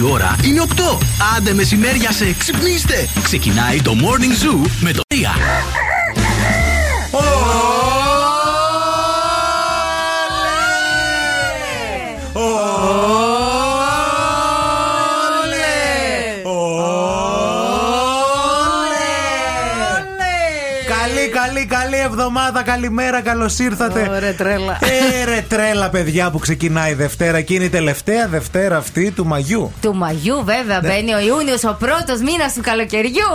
Η ώρα είναι 8. Άντε μεσημέρια σε ξυπνήστε. Ξεκινάει το Morning Zoo με το 3. Εβδομάδα, καλημέρα, καλώς ήρθατε. Ωραία, τρέλα. Ε, ρε τρέλα, παιδιά που ξεκινάει η Δευτέρα και είναι η τελευταία Δευτέρα αυτή του Μαγιού. Του Μαγιού, βέβαια, μπαίνει ο Ιούνιος, ο πρώτος μήνας του καλοκαιριού.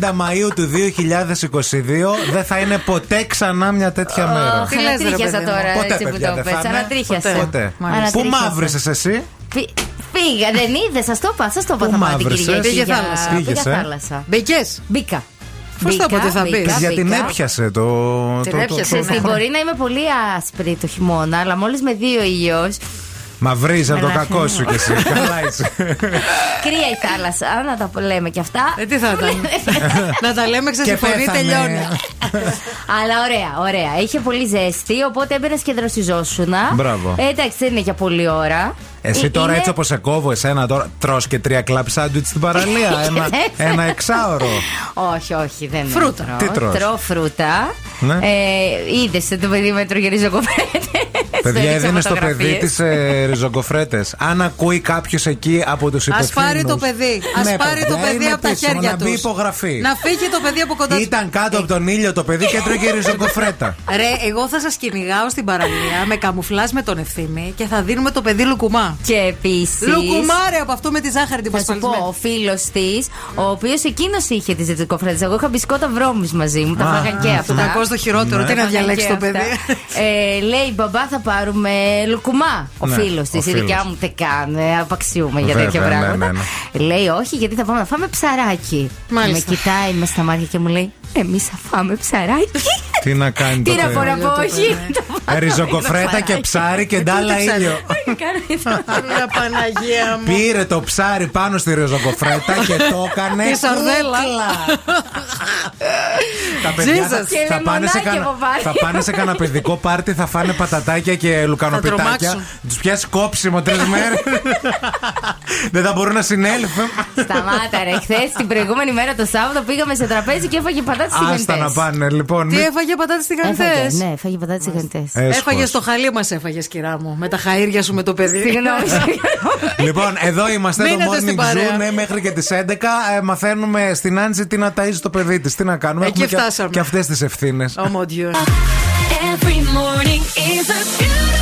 30 Μαΐου του 2022 δεν θα είναι ποτέ ξανά μια τέτοια μέρα. Τι λες, Ανατρίχιασα παιδί μου. τώρα Ποτέ, έτσι που παιδιά, το δεν πες. θα είναι. Ανατρίχιασα. Ποτέ. Ανατρίχιασα. Πού μαύρησες εσύ, Φύ- Φύγα, δεν είδες, σα το είπα, σα το είπα Πού θα πάω την μαύρησες; Κυριακή. Πήγε για- θάλασσα. Πήγα Πήγες, ε; θάλασσα. Μπήκες; Μπήκα. Πώς το Μπήκα, είπατε θα μπεις; μπήκα, Γιατί την μπήκα. έπιασε το. Την το- το- έπιασε, το- ναι. Ξέρεις τι, μπορεί να είμαι πολύ άσπρη το χειμώνα, αλλά μόλις με δύο ήλιο. Μαυρίζει από το Καλά. κακό σου κι εσύ. Καλά είσαι. Κρύα η θάλασσα, να τα λέμε κι αυτά. Ε, τι θα ήταν. Να τα λέμε, Και ξεσυμφωνεί, πέθανε. τελειώνει. Αλλά ωραία, ωραία. Είχε πολύ ζέστη, οπότε έμπαινε και δροσιζόσουνα. Μπράβο. Ε, εντάξει, δεν είναι για πολλή ώρα. Εσύ Ε, τώρα είναι- έτσι όπως σε κόβω, εσένα τώρα τρώ και τρία κλαμπ σάντουιτς στην παραλία. ένα, ένα εξάωρο. Όχι, όχι, δεν Φρούτα. τρώω. Τι τρως; Τρώω φρούτα. Ναι. Ε, Είδες το παιδί με τρώγε ριζοκοφρέτε. Παιδιά, έδινε στο παιδί της ε, ριζογκοφρέτες. Αν ακούει κάποιος εκεί από τους Α υπευθύνους πάρει το παιδί. Α Ναι, πάρει το παιδιά, παιδί είναι από τα επίσημο, χέρια Να τους. μπει υπογραφή. Να φύγει το παιδί από κοντά του. Ήταν κάτω από τον ήλιο το παιδί και έτρωγε ριζογκοφρέτα. Ρε, εγώ θα σας κυνηγάω στην παραλία με καμουφλά με τον ευθύνη και θα δίνουμε το παιδί λουκουμά. Και επίση. Λουκουμάρε από αυτό με τη ζάχαρη την Θα σου πω, ο πασπαλισμένη. φίλος της, ο οποίος εκείνος είχε τις ριζοκοφρέτε. Εγώ είχα μπισκότα βρώμης μαζί μου, τα Α, φάγαν και α, αυτά. Το κακός στο χειρότερο. Ναι. Τι να Φάγαν διαλέξει και το παιδί. αυτά. Ε, λέει, μπαμπά, θα πάρουμε λουκουμά. Ο Ναι, φίλος ο της. Η φίλος. δικιά μου τεκάν. ε, Απαξιούμε για Βέβαια, τέτοια ναι, πράγματα. ναι, Λέει, όχι, γιατί θα πάμε να φάμε ψαράκι. Μάλιστα. Με κοιτάει με στα μάτια και μου λέει, Εμείς θα φάμε ψαράκι. Τι να κάνει Τι το να πω, να παιδί. πω, όχι. Ε, Ριζοκοφρέτα και ψάρι και ντάλα ήλιο. Μια Παναγία μου. Πήρε το ψάρι πάνω στη ριζοκοφρέτα και το έκανε. Η σαρδέλα. κούκλα. Τα παιδιά θα, Jesus. Και θα πάνε σε λεμονάκι κανα, από πάνω. θα πάνε σε κανένα παιδικό πάρτι, θα φάνε πατατάκια και λουκανοπιτάκια. τρομάξουν. Τους πιάσει κόψιμο τρεις μέρες. Δεν θα μπορούν να συνέλθουν. Σταμάτα, ρε. Χθες την προηγούμενη μέρα το Σάββατο πήγαμε σε τραπέζι και έφαγε πατάτες Άστα τηγανιτέ. να πάνε, λοιπόν. Τι μη- έφαγε πατάτες τηγανιτέ. Έφαγε, ναι, έφαγε πατάτες τηγανιτέ. Έσχος. Έφαγες στο χαλί μας, έφαγες κυρά μου. Με τα χαΐρια σου με το παιδί. Συγγνώμη, συγγνώμη. Λοιπόν, εδώ είμαστε το Μείνετε στην Morning παρέα. Zoo, ναι, μέχρι και τις 11. Ε, μαθαίνουμε στην Άντζη τι να ταΐζει το παιδί της. Τι να κάνουμε. Εκεί Έχουμε και- φτάσαμε. και αυτές τις ευθύνες. Oh mon Dieu. Every morning is a beautiful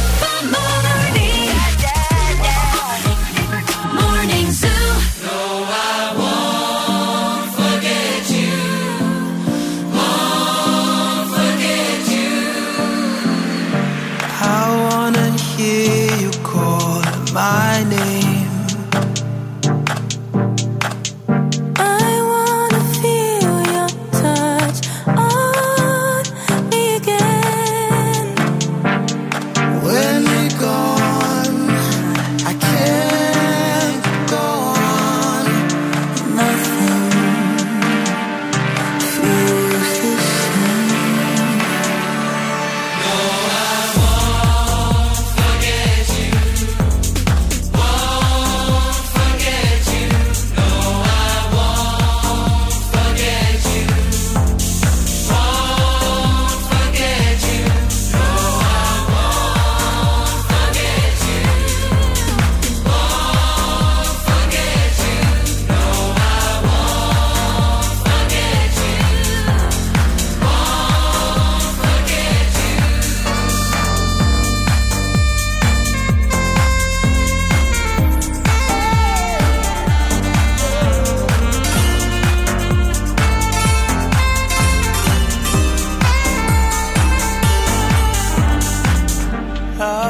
how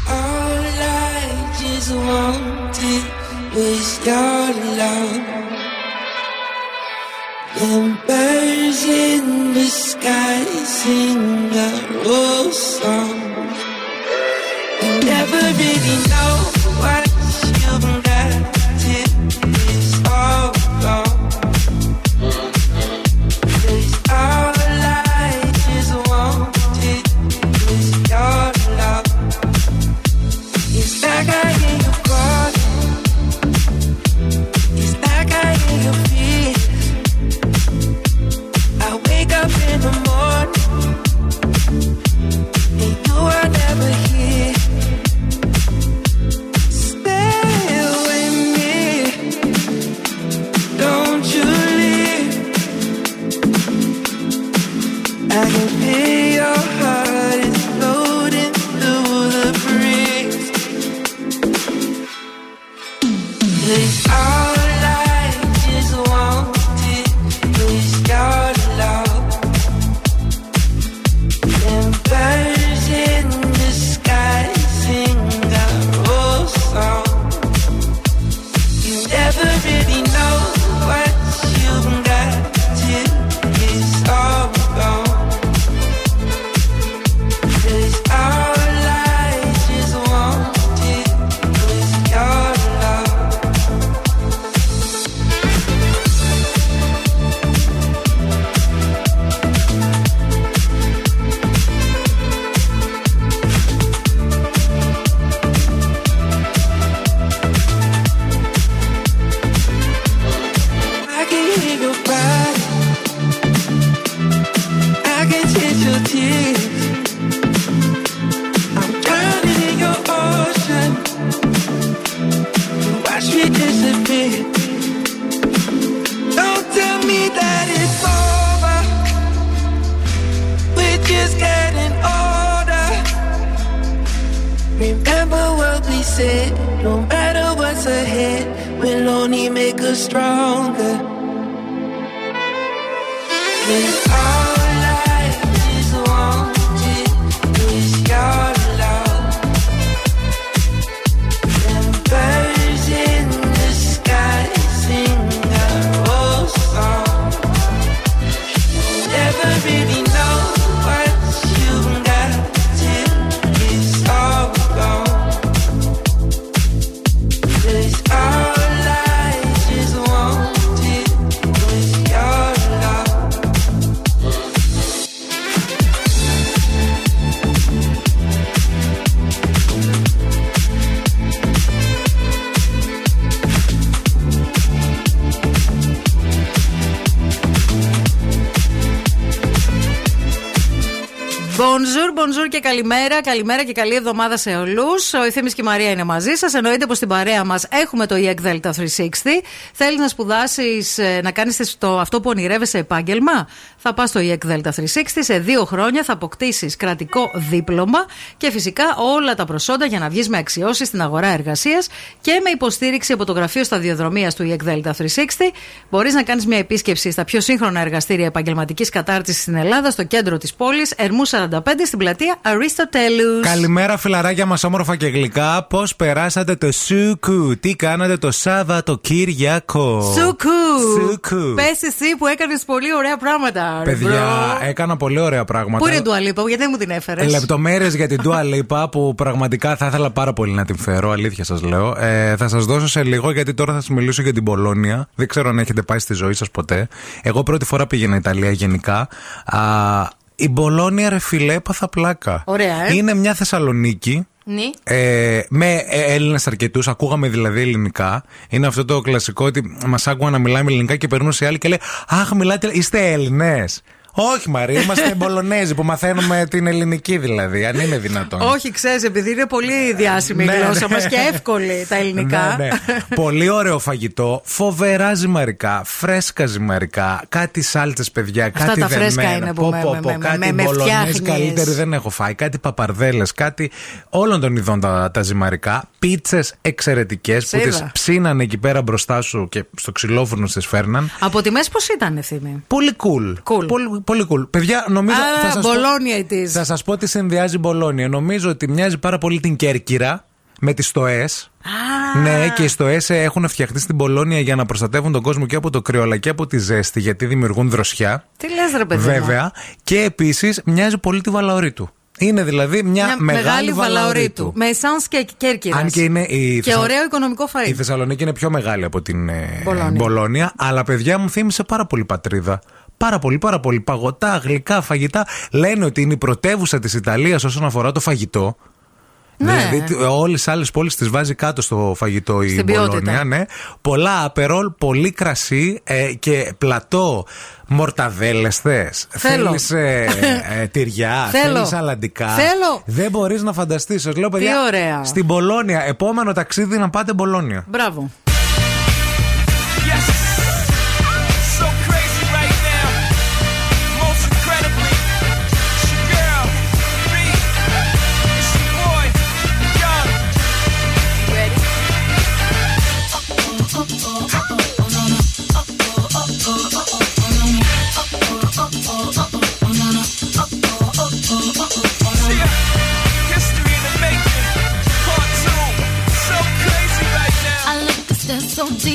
Bonjour, bonjour και καλημέρα. Καλημέρα και καλή εβδομάδα σε όλους. Ο Ευθύνη και η Μαρία είναι μαζί σας. Εννοείται πως στην παρέα μας έχουμε το EEC Delta 360. Θέλει να σπουδάσεις, να κάνεις αυτό που ονειρεύεσαι επάγγελμα; Θα πας στο EEC Delta 360. Σε δύο χρόνια θα αποκτήσεις κρατικό δίπλωμα και φυσικά όλα τα προσόντα για να βγεις με αξιώσεις στην αγορά εργασίας και με υποστήριξη από το γραφείο σταδιοδρομίας του EEC Delta 360. Μπορείς να κάνεις μια επίσκεψη στα πιο σύγχρονα εργαστήρια επαγγελματικής κατάρτισης στην Ελλάδα, στο κέντρο της πόλης, Ερμού 45 στην πλατεία Αριστοτέλους. Καλημέρα, φιλαράκια μας, όμορφα και γλυκά. Πώς περάσατε το Σούκου, τι κάνατε το Σάββατο-Κύριακο. Σούκου! Σούκου. Πες εσύ που έκανες πολύ ωραία πράγματα. ρε Παιδιά, bro. έκανα πολύ ωραία πράγματα. Πού είναι η Ντουαλίπα, γιατί δεν μου την έφερες; Λεπτομέρειες για την Dua Lipa που πραγματικά θα ήθελα πάρα πολύ να την φέρω, αλήθεια σας λέω. Ε, θα σας δώσω σε λίγο γιατί τώρα θα σας μιλήσω για την Πολώνια. Δεν ξέρω αν έχετε πάει στη ζωή σας ποτέ. Εγώ πρώτη φορά πήγαινα Ιταλία γενικά. Α, η Μπολόνια, ρε φιλέ, έπαθα πλάκα. Ωραία, ε. Είναι μια Θεσσαλονίκη. Ναι. Ε, με Έλληνες αρκετούς, ακούγαμε δηλαδή ελληνικά. Είναι αυτό το κλασικό ότι μας άκουγαν να μιλάμε ελληνικά και περνούσε άλλοι και λέει Αχ, μιλάτε, είστε Έλληνες. Όχι, Μαρία, είμαστε Μπολονέζοι που μαθαίνουμε την ελληνική δηλαδή, αν είναι δυνατόν. Όχι, ξέρεις, επειδή είναι πολύ διάσημη η Ναι, γλώσσα ναι. μας και εύκολη τα ελληνικά. Ναι, ναι. Πολύ ωραίο φαγητό. Φοβερά ζυμαρικά. Φρέσκα ζυμαρικά. Κάτι σάλτσε, παιδιά. Αυτά κάτι τα φρέσκα δεμένα. είναι που Πω, με- πω, με- πω, με- κάτι με- με μπολονές φτιάχνεις. καλύτερη δεν έχω φάει. Κάτι παπαρδέλες. Κάτι όλων των ειδών τα, τα ζυμαρικά. Πίτσες εξαιρετικές που Σε τις είδα. ψήνανε εκεί πέρα μπροστά σου και στο ξυλόφουρνο τι φέρναν. Από τιμέ πώς ήταν, ευθύνη. Πολύ cool. Cool. Πολύ, Πολύ cool. Παιδιά, νομίζω. θα Α, σας πω- Μπολόνια it is. Θα σας πω τι συνδυάζει η Μπολόνια. Νομίζω ότι μοιάζει πάρα πολύ την Κέρκυρα με τις στοές. Ναι, και οι στοές έχουν φτιαχτεί στην Πολώνια για να προστατεύουν τον κόσμο και από το κρύο αλλά και από τη ζέστη, γιατί δημιουργούν δροσιά. Τι λες, ρε παιδί. μου; Βέβαια. Και επίσης μοιάζει πολύ τη Βαλαωρίτου. Είναι δηλαδή μια, Μια μεγάλη, μεγάλη Βαλαωρίτου. βαλαωρίτου. Με εσάν και κέρκυρας. Αν και είναι η Και Θεσσα- ωραίο οικονομικό Η φαΐ. Θεσσαλονίκη είναι πιο μεγάλη από την ε, Μπολόνια. Μπολόνια, αλλά παιδιά μου θύμισε πάρα πολύ πατρίδα. Πάρα πολύ, πάρα πολύ. Παγωτά, γλυκά, φαγητά. Λένε ότι είναι η πρωτεύουσα της Ιταλίας όσον αφορά το φαγητό. Ναι. Δηλαδή όλες τι άλλες πόλεις τις βάζει κάτω στο φαγητό η Στην Μπολόνια. ποιότητα. Ναι. Πολλά απερόλ, πολύ κρασί ε, και πλατό. Μορταδέλες θες. Θέλω. Θέλεις ε, ε, τυριά, Θέλω. θέλεις αλαντικά. Θέλω. Δεν μπορείς να φανταστείς. Σας λέω, παιδιά, ωραία. στην Μπολόνια, επόμενο ταξίδι να πάτε Μπολόνια. Μπράβο. Yes.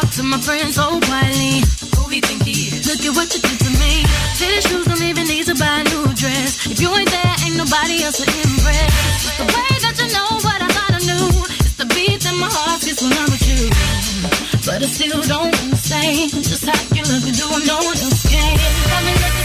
talk to my friends so quietly, who he think he is? Look at what you did to me. Fitted shoes don't even need to buy a new dress. If you ain't there, ain't nobody else to impress. It's the way that you know what I thought I knew. It's the beat that my heart gets when I'm with you. But I still don't understand just how you look and do what no one else can.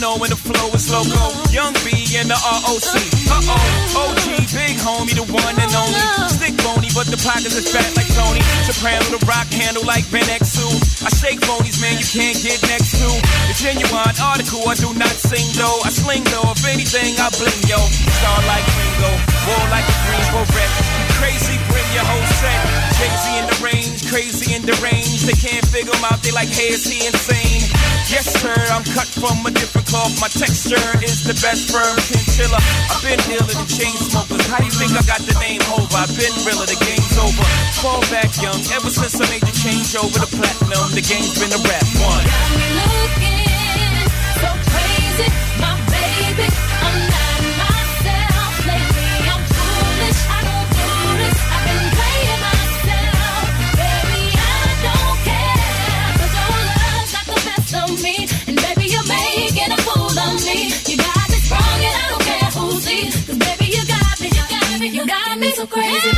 Know when the flow is loco. Young B and the ROC. Uh oh, OG, big homie, the one and only. Stick bony, but the pockets is fat like Tony. Soprano, the rock handle like Ben X2. I shake phonies, man, you can't get next to. The genuine article, I do not sing though. I sling though, if anything, I bling yo. Star like Ringo, war like a Greensboro wreck. Crazy, bring your whole set. Crazy in the range, crazy in the range. They can't figure him out, they like, hey, is he insane? Yes, sir, I'm cut from a different cloth. My texture is the best firm chinchilla. I've been dealing the chain smokers. How you think I got the name over? I've been realer, the game's over. Fall back young, ever since I made the change over the platinum, the game's been a rap one. Got me looking so crazy, crazy,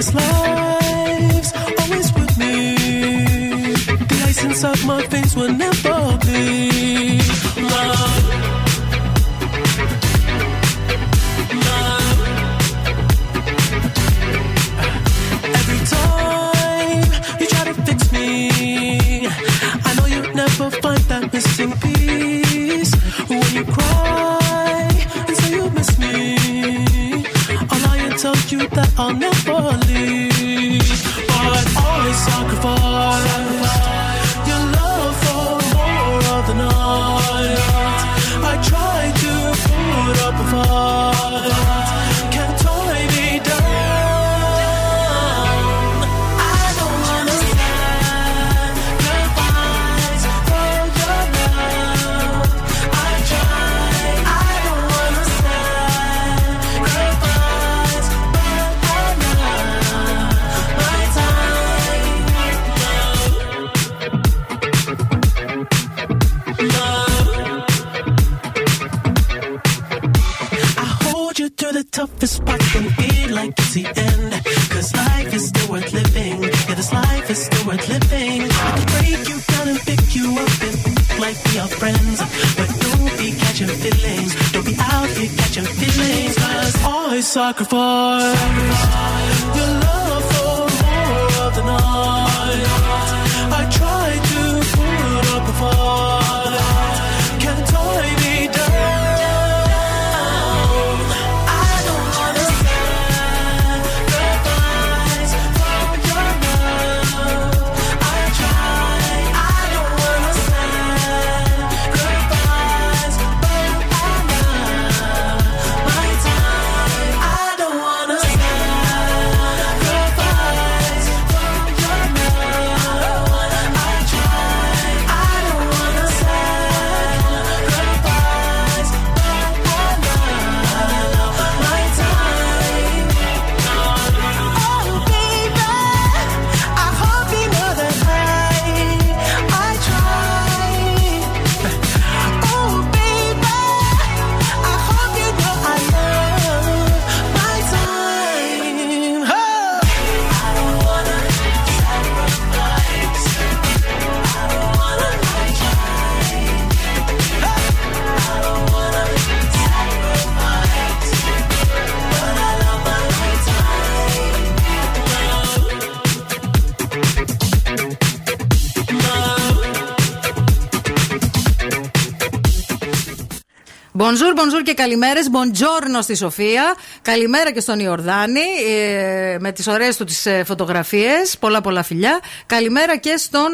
these lives always with me. The essence of my face will never. apocryphal Bonjour, bonjour και καλημέρες. Buongiorno στη Σοφία. Καλημέρα και στον Ιορδάνη ε, με τις ωραίες του τις ε, φωτογραφίες. Πολλά πολλά φιλιά. Καλημέρα και στον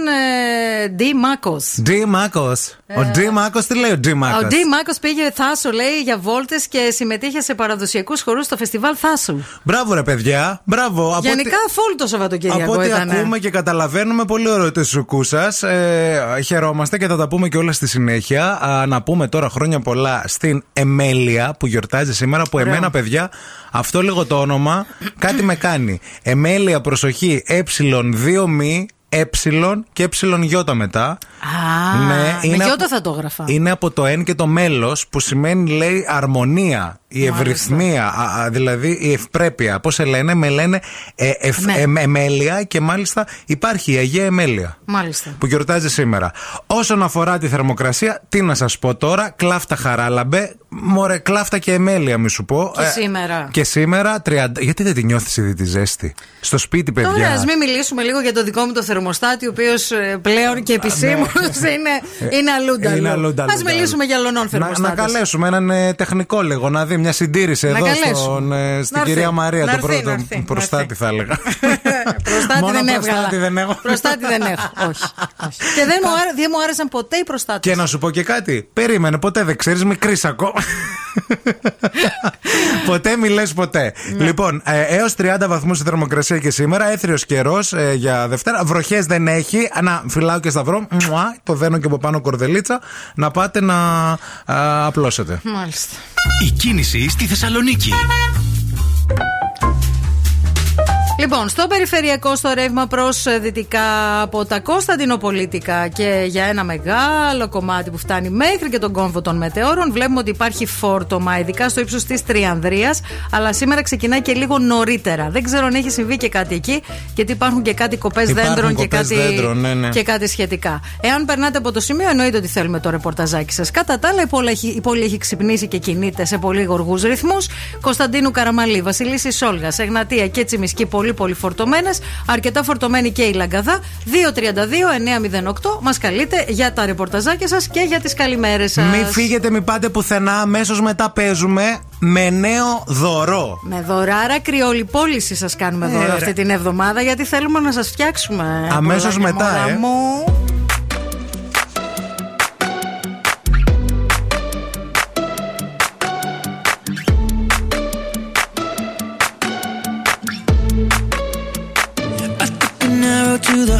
ε, Ντι Μάκος. Ντι Μάκος. Ο Ντι Μάκος τι λέει ο Ντι Μάκος; Ο Ντι Μάκος πήγε Θάσο, λέει, για βόλτες και συμμετείχε σε παραδοσιακούς χορούς στο φεστιβάλ Θάσου. Μπράβο ρε παιδιά. Μπράβο. Από Γενικά, ό,τι- φουλ το Σαββατοκύριακο Από ό,τι ήταν. ακούμε και καταλαβαίνουμε, πολύ ωραίο το σουκού σας. Ε, χαιρόμαστε και θα τα πούμε και όλα στη συνέχεια. Α, να πούμε τώρα χρόνια πολλά στην Εμέλεια που γιορτάζει σήμερα. Που Ωραίο. εμένα, παιδιά, αυτό λίγο το όνομα κάτι με κάνει. Εμέλεια, προσοχή, ε2 μη, ε και ε μετά. Α, Ναι, με είναι γιώτα από- θα το έγραφα. Είναι από το εν και το μέλος που σημαίνει λέει αρμονία, η Μάλιστα. ευρυθμία, α, α, δηλαδή η ευπρέπεια. Πώς σε λένε, με λένε ε, εφ- Ναι. εμ- εμέλεια και μάλιστα υπάρχει η Αγία Εμέλεια Μάλιστα. που γιορτάζει σήμερα. Όσον αφορά τη θερμοκρασία, τι να σας πω τώρα, κλάφτα χαράλαμπε, μωρέ, κλάφτα και εμέλεια, μη σου πω. Και σήμερα. Και σήμερα 30. Γιατί δεν τη νιώθεις ήδη τη ζέστη; Στο σπίτι, παιδιά. Τώρα, ας μην μιλήσουμε λίγο για το δικό μου το θερμοστάτη, ο οποίος πλέον και επισήμως είναι, είναι αλλούντα. Ναι. Είναι αλλούντα, Α αλλούντα. μιλήσουμε για λονών Να, να θερμοστάτες. καλέσουμε έναν ε, τεχνικό λίγο να δει μια συντήρηση Να εδώ καλέσουμε. στον, ε, στην Να έρθει. κυρία Μαρία, Να τον έρθει, πρώτο να έρθει, να προστάτη έρθει. θα έλεγα. Προστάτη Μόνο δεν προστάτη έβγαλα. δεν έχω. Προστάτη δεν έχω. Όχι. όχι. Και δεν μου, άρε- δεν μου άρεσαν ποτέ οι προστάτες. Και να σου πω και κάτι. Περίμενε, ποτέ δεν ξέρεις, μικρή ακόμα. Ποτέ μη λες ποτέ. Ναι. Λοιπόν, ε, έως 30 βαθμούς η θερμοκρασία και σήμερα. Έθριος καιρός για Δευτέρα. Βροχές δεν έχει. Να φυλάω και σταυρό. Μουά, το δένω και από πάνω κορδελίτσα. Να πάτε να α, απλώσετε. Μάλιστα. Η κίνηση στη Θεσσαλονίκη. Λοιπόν, στο περιφερειακό, στο ρεύμα προς ε, δυτικά από τα Κωνσταντινοπολίτικα και για ένα μεγάλο κομμάτι που φτάνει μέχρι και τον κόμβο των μετεώρων, βλέπουμε ότι υπάρχει φόρτωμα, ειδικά στο ύψος της Τριανδρίας. Αλλά σήμερα ξεκινάει και λίγο νωρίτερα. Δεν ξέρω αν έχει συμβεί και κάτι εκεί, γιατί υπάρχουν και κάτι κοπές δέντρων και, κάτι... Δέντρων, ναι, ναι. και κάτι σχετικά. Εάν περνάτε από το σημείο, εννοείται ότι θέλουμε το ρεπορταζάκι σας. Κατά τα άλλα, η πόλη έχει, η πόλη έχει ξυπνήσει και κινείται σε πολύ γοργούς ρυθμούς. Κωνσταντίνου Καραμαλή, Βασιλίση Σόλγα, Εγνατία και Τσιμισκή, πολύ πολύ πολύ φορτωμένες. Αρκετά φορτωμένη και η Λαγκαδά. 232-908. Μας καλείτε για τα ρεπορταζάκια σας και για τις καλημέρες σας. Μην φύγετε, μην πάτε πουθενά. Αμέσως μετά παίζουμε με νέο δωρό. Με δωράρα κρυολιπόληση σας κάνουμε ε, δώρο αυτή την εβδομάδα γιατί θέλουμε να σας φτιάξουμε. Αμέσως μετά, ε.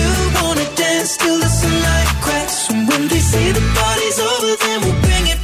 you wanna dance till the sunlight cracks. And when they say the party's over, then we'll bring it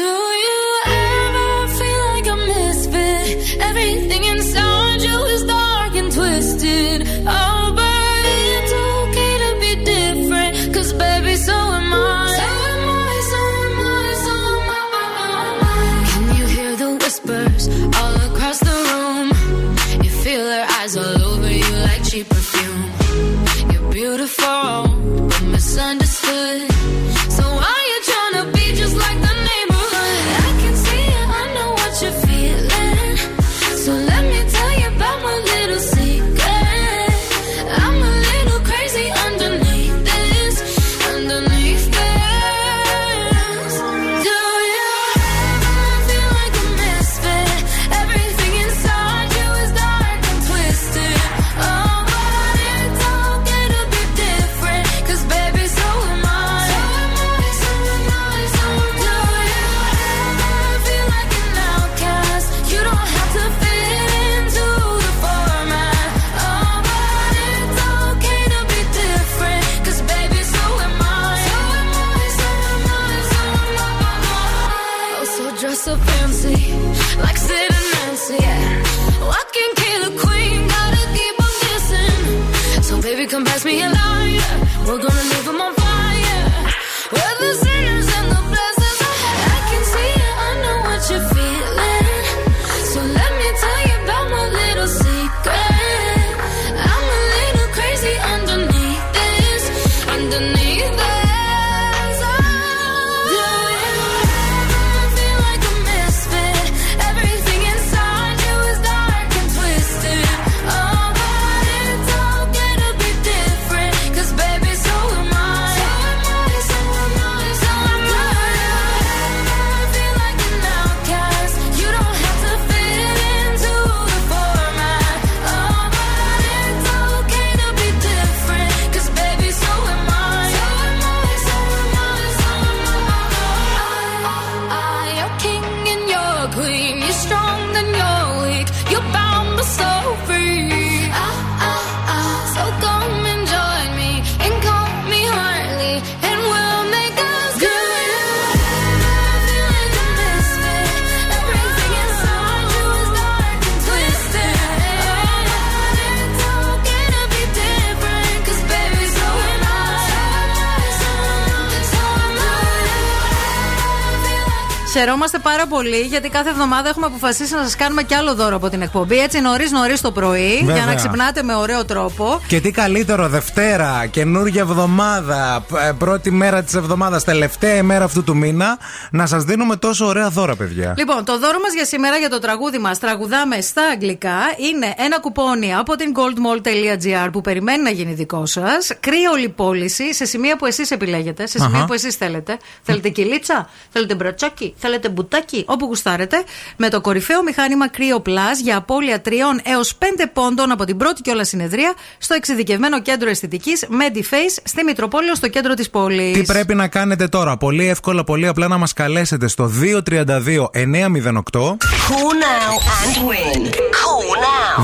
Χαιρόμαστε πάρα πολύ γιατί κάθε εβδομάδα έχουμε αποφασίσει να σας κάνουμε κι άλλο δώρο από την εκπομπή. Έτσι νωρίς νωρίς το πρωί Βέβαια. για να ξυπνάτε με ωραίο τρόπο. Και τι καλύτερο Δευτέρα, καινούργια εβδομάδα, ε, πρώτη μέρα της εβδομάδας, τελευταία ημέρα αυτού του μήνα, να σας δίνουμε τόσο ωραία δώρα, παιδιά. Λοιπόν, το δώρο μας για σήμερα για το τραγούδι μας Τραγουδάμε στα αγγλικά είναι ένα κουπόνι από την goldmall.gr που περιμένει να γίνει δικό σας. Κρύολη πώληση σε σημεία που εσείς επιλέγετε, σε σημεία Αχα. που εσείς θέλετε. Θέλετε κυλίτσα, θέλετε μπρατσάκι, θέλετε μπουτάκι, όπου γουστάρετε. Με το κορυφαίο μηχάνημα Creo Plus για απώλεια 3 έως 5 πόντων από την πρώτη κιόλας συνεδρία στο εξειδικευμένο κέντρο αισθητικής Mediface στη Μητροπόλαιο στο κέντρο της πόλης. Τι πρέπει να κάνετε τώρα, πολύ εύκολα, πολύ απλά να μας καλέσετε στο 232 908. Call now and win. Call now.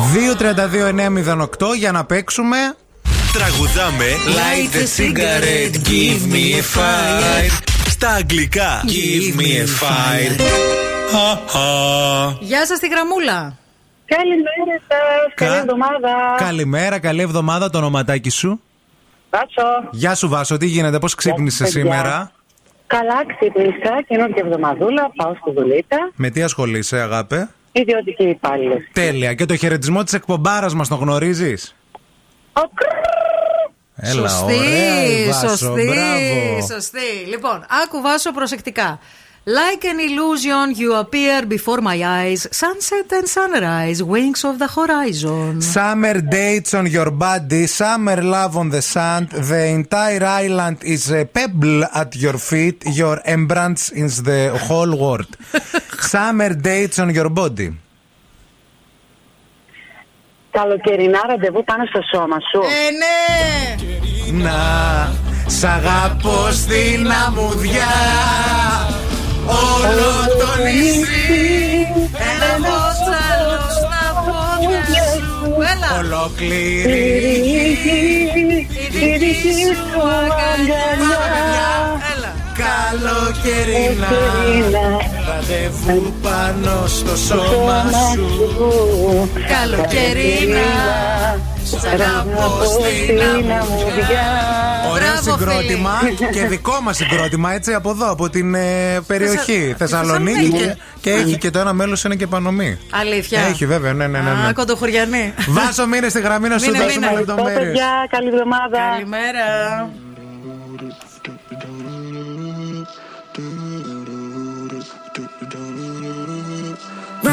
232-908 για να παίξουμε. Τραγουδάμε Light a cigarette, give me a fire. Στα αγγλικά. Give me a fire. Γεια σας τη γραμμούλα. Καλημέρα σας. Καλή Κα- εβδομάδα. Καλημέρα, καλή εβδομάδα το ονοματάκι σου. Βάσο. Γεια σου Βάσο, τι γίνεται, πώς ξύπνησες παιδιά. σήμερα; Καλά ξύπνησα. Καινούργια εβδομαδούλα. Πάω στη δουλίτα. Με τι ασχολείσαι αγάπη; Ιδιωτική υπάλληλος. Τέλεια. Και το χαιρετισμό της εκπομπάρας μας τον γνωρίζεις; Έλα, σωστή, ωραία η Βάσο, σωστή, μπράβο. σωστή. Λοιπόν, άκου βάσο προσεκτικά. Like an illusion, you appear before my eyes. Sunset and sunrise, wings of the horizon. Summer dates on your body, summer love on the sand. The entire island is a pebble at your feet. Your embrace is the whole world. summer dates on your body. Καλοκαιρινά ραντεβού πάνω στο σώμα σου. Ε, ναι! Να σ' αγαπώ στην αμμουδιά Όλο το νησί Ένα βότσαλο στα πόδια σου. Έλα! Ολόκληρη Η δική σου αγκαλιά. Έλα! καλοκαιρίνα Ραντεβού πάνω στο σώμα σου Καλοκαιρίνα. Σ' αγαπώ στην αμμουδιά. Ωραίο Μπράβο, συγκρότημα φίλοι. και δικό μας συγκρότημα έτσι από εδώ, από την ε, περιοχή Θεσσα- Θεσσαλονίκη. Θεσσαλονίκη. Και, και έχει και το ένα μέλος είναι και πανομή. Αλήθεια. Έχει βέβαια, ναι, ναι, ναι. ναι. Α, κοντοχωριανή. Βάσο, μείνε στη γραμμή να σου Μείνε, δώσουμε μείνε. λεπτομέρειε. παιδιά, καλή εβδομάδα. Καλημέρα.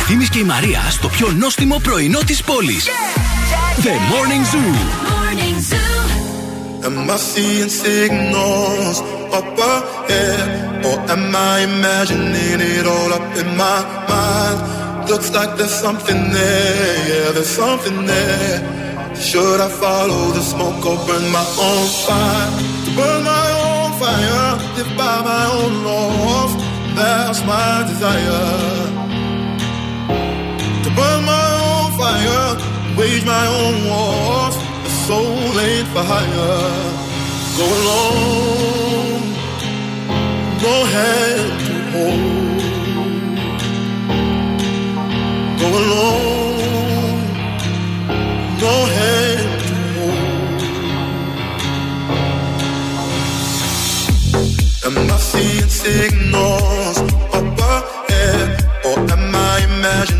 Ευθύμης και η Μαρία στο πιο νόστιμο πρωινό τη πόλη. Yeah. The Morning Zoo. Morning Zoo. Am I seeing signals up ahead? Or am I imagining it all up in my mind? Looks like there's something there, yeah, there's something there. Should I follow the smoke or burn my own fire? To Burn my own fire, live by my own laws. That's my desire. to burn my own fire, wage my own wars. The soul ain't for hire. Go alone, no hand to hold. Go alone, no hand. Am I seeing signals up ahead, or am I imagining?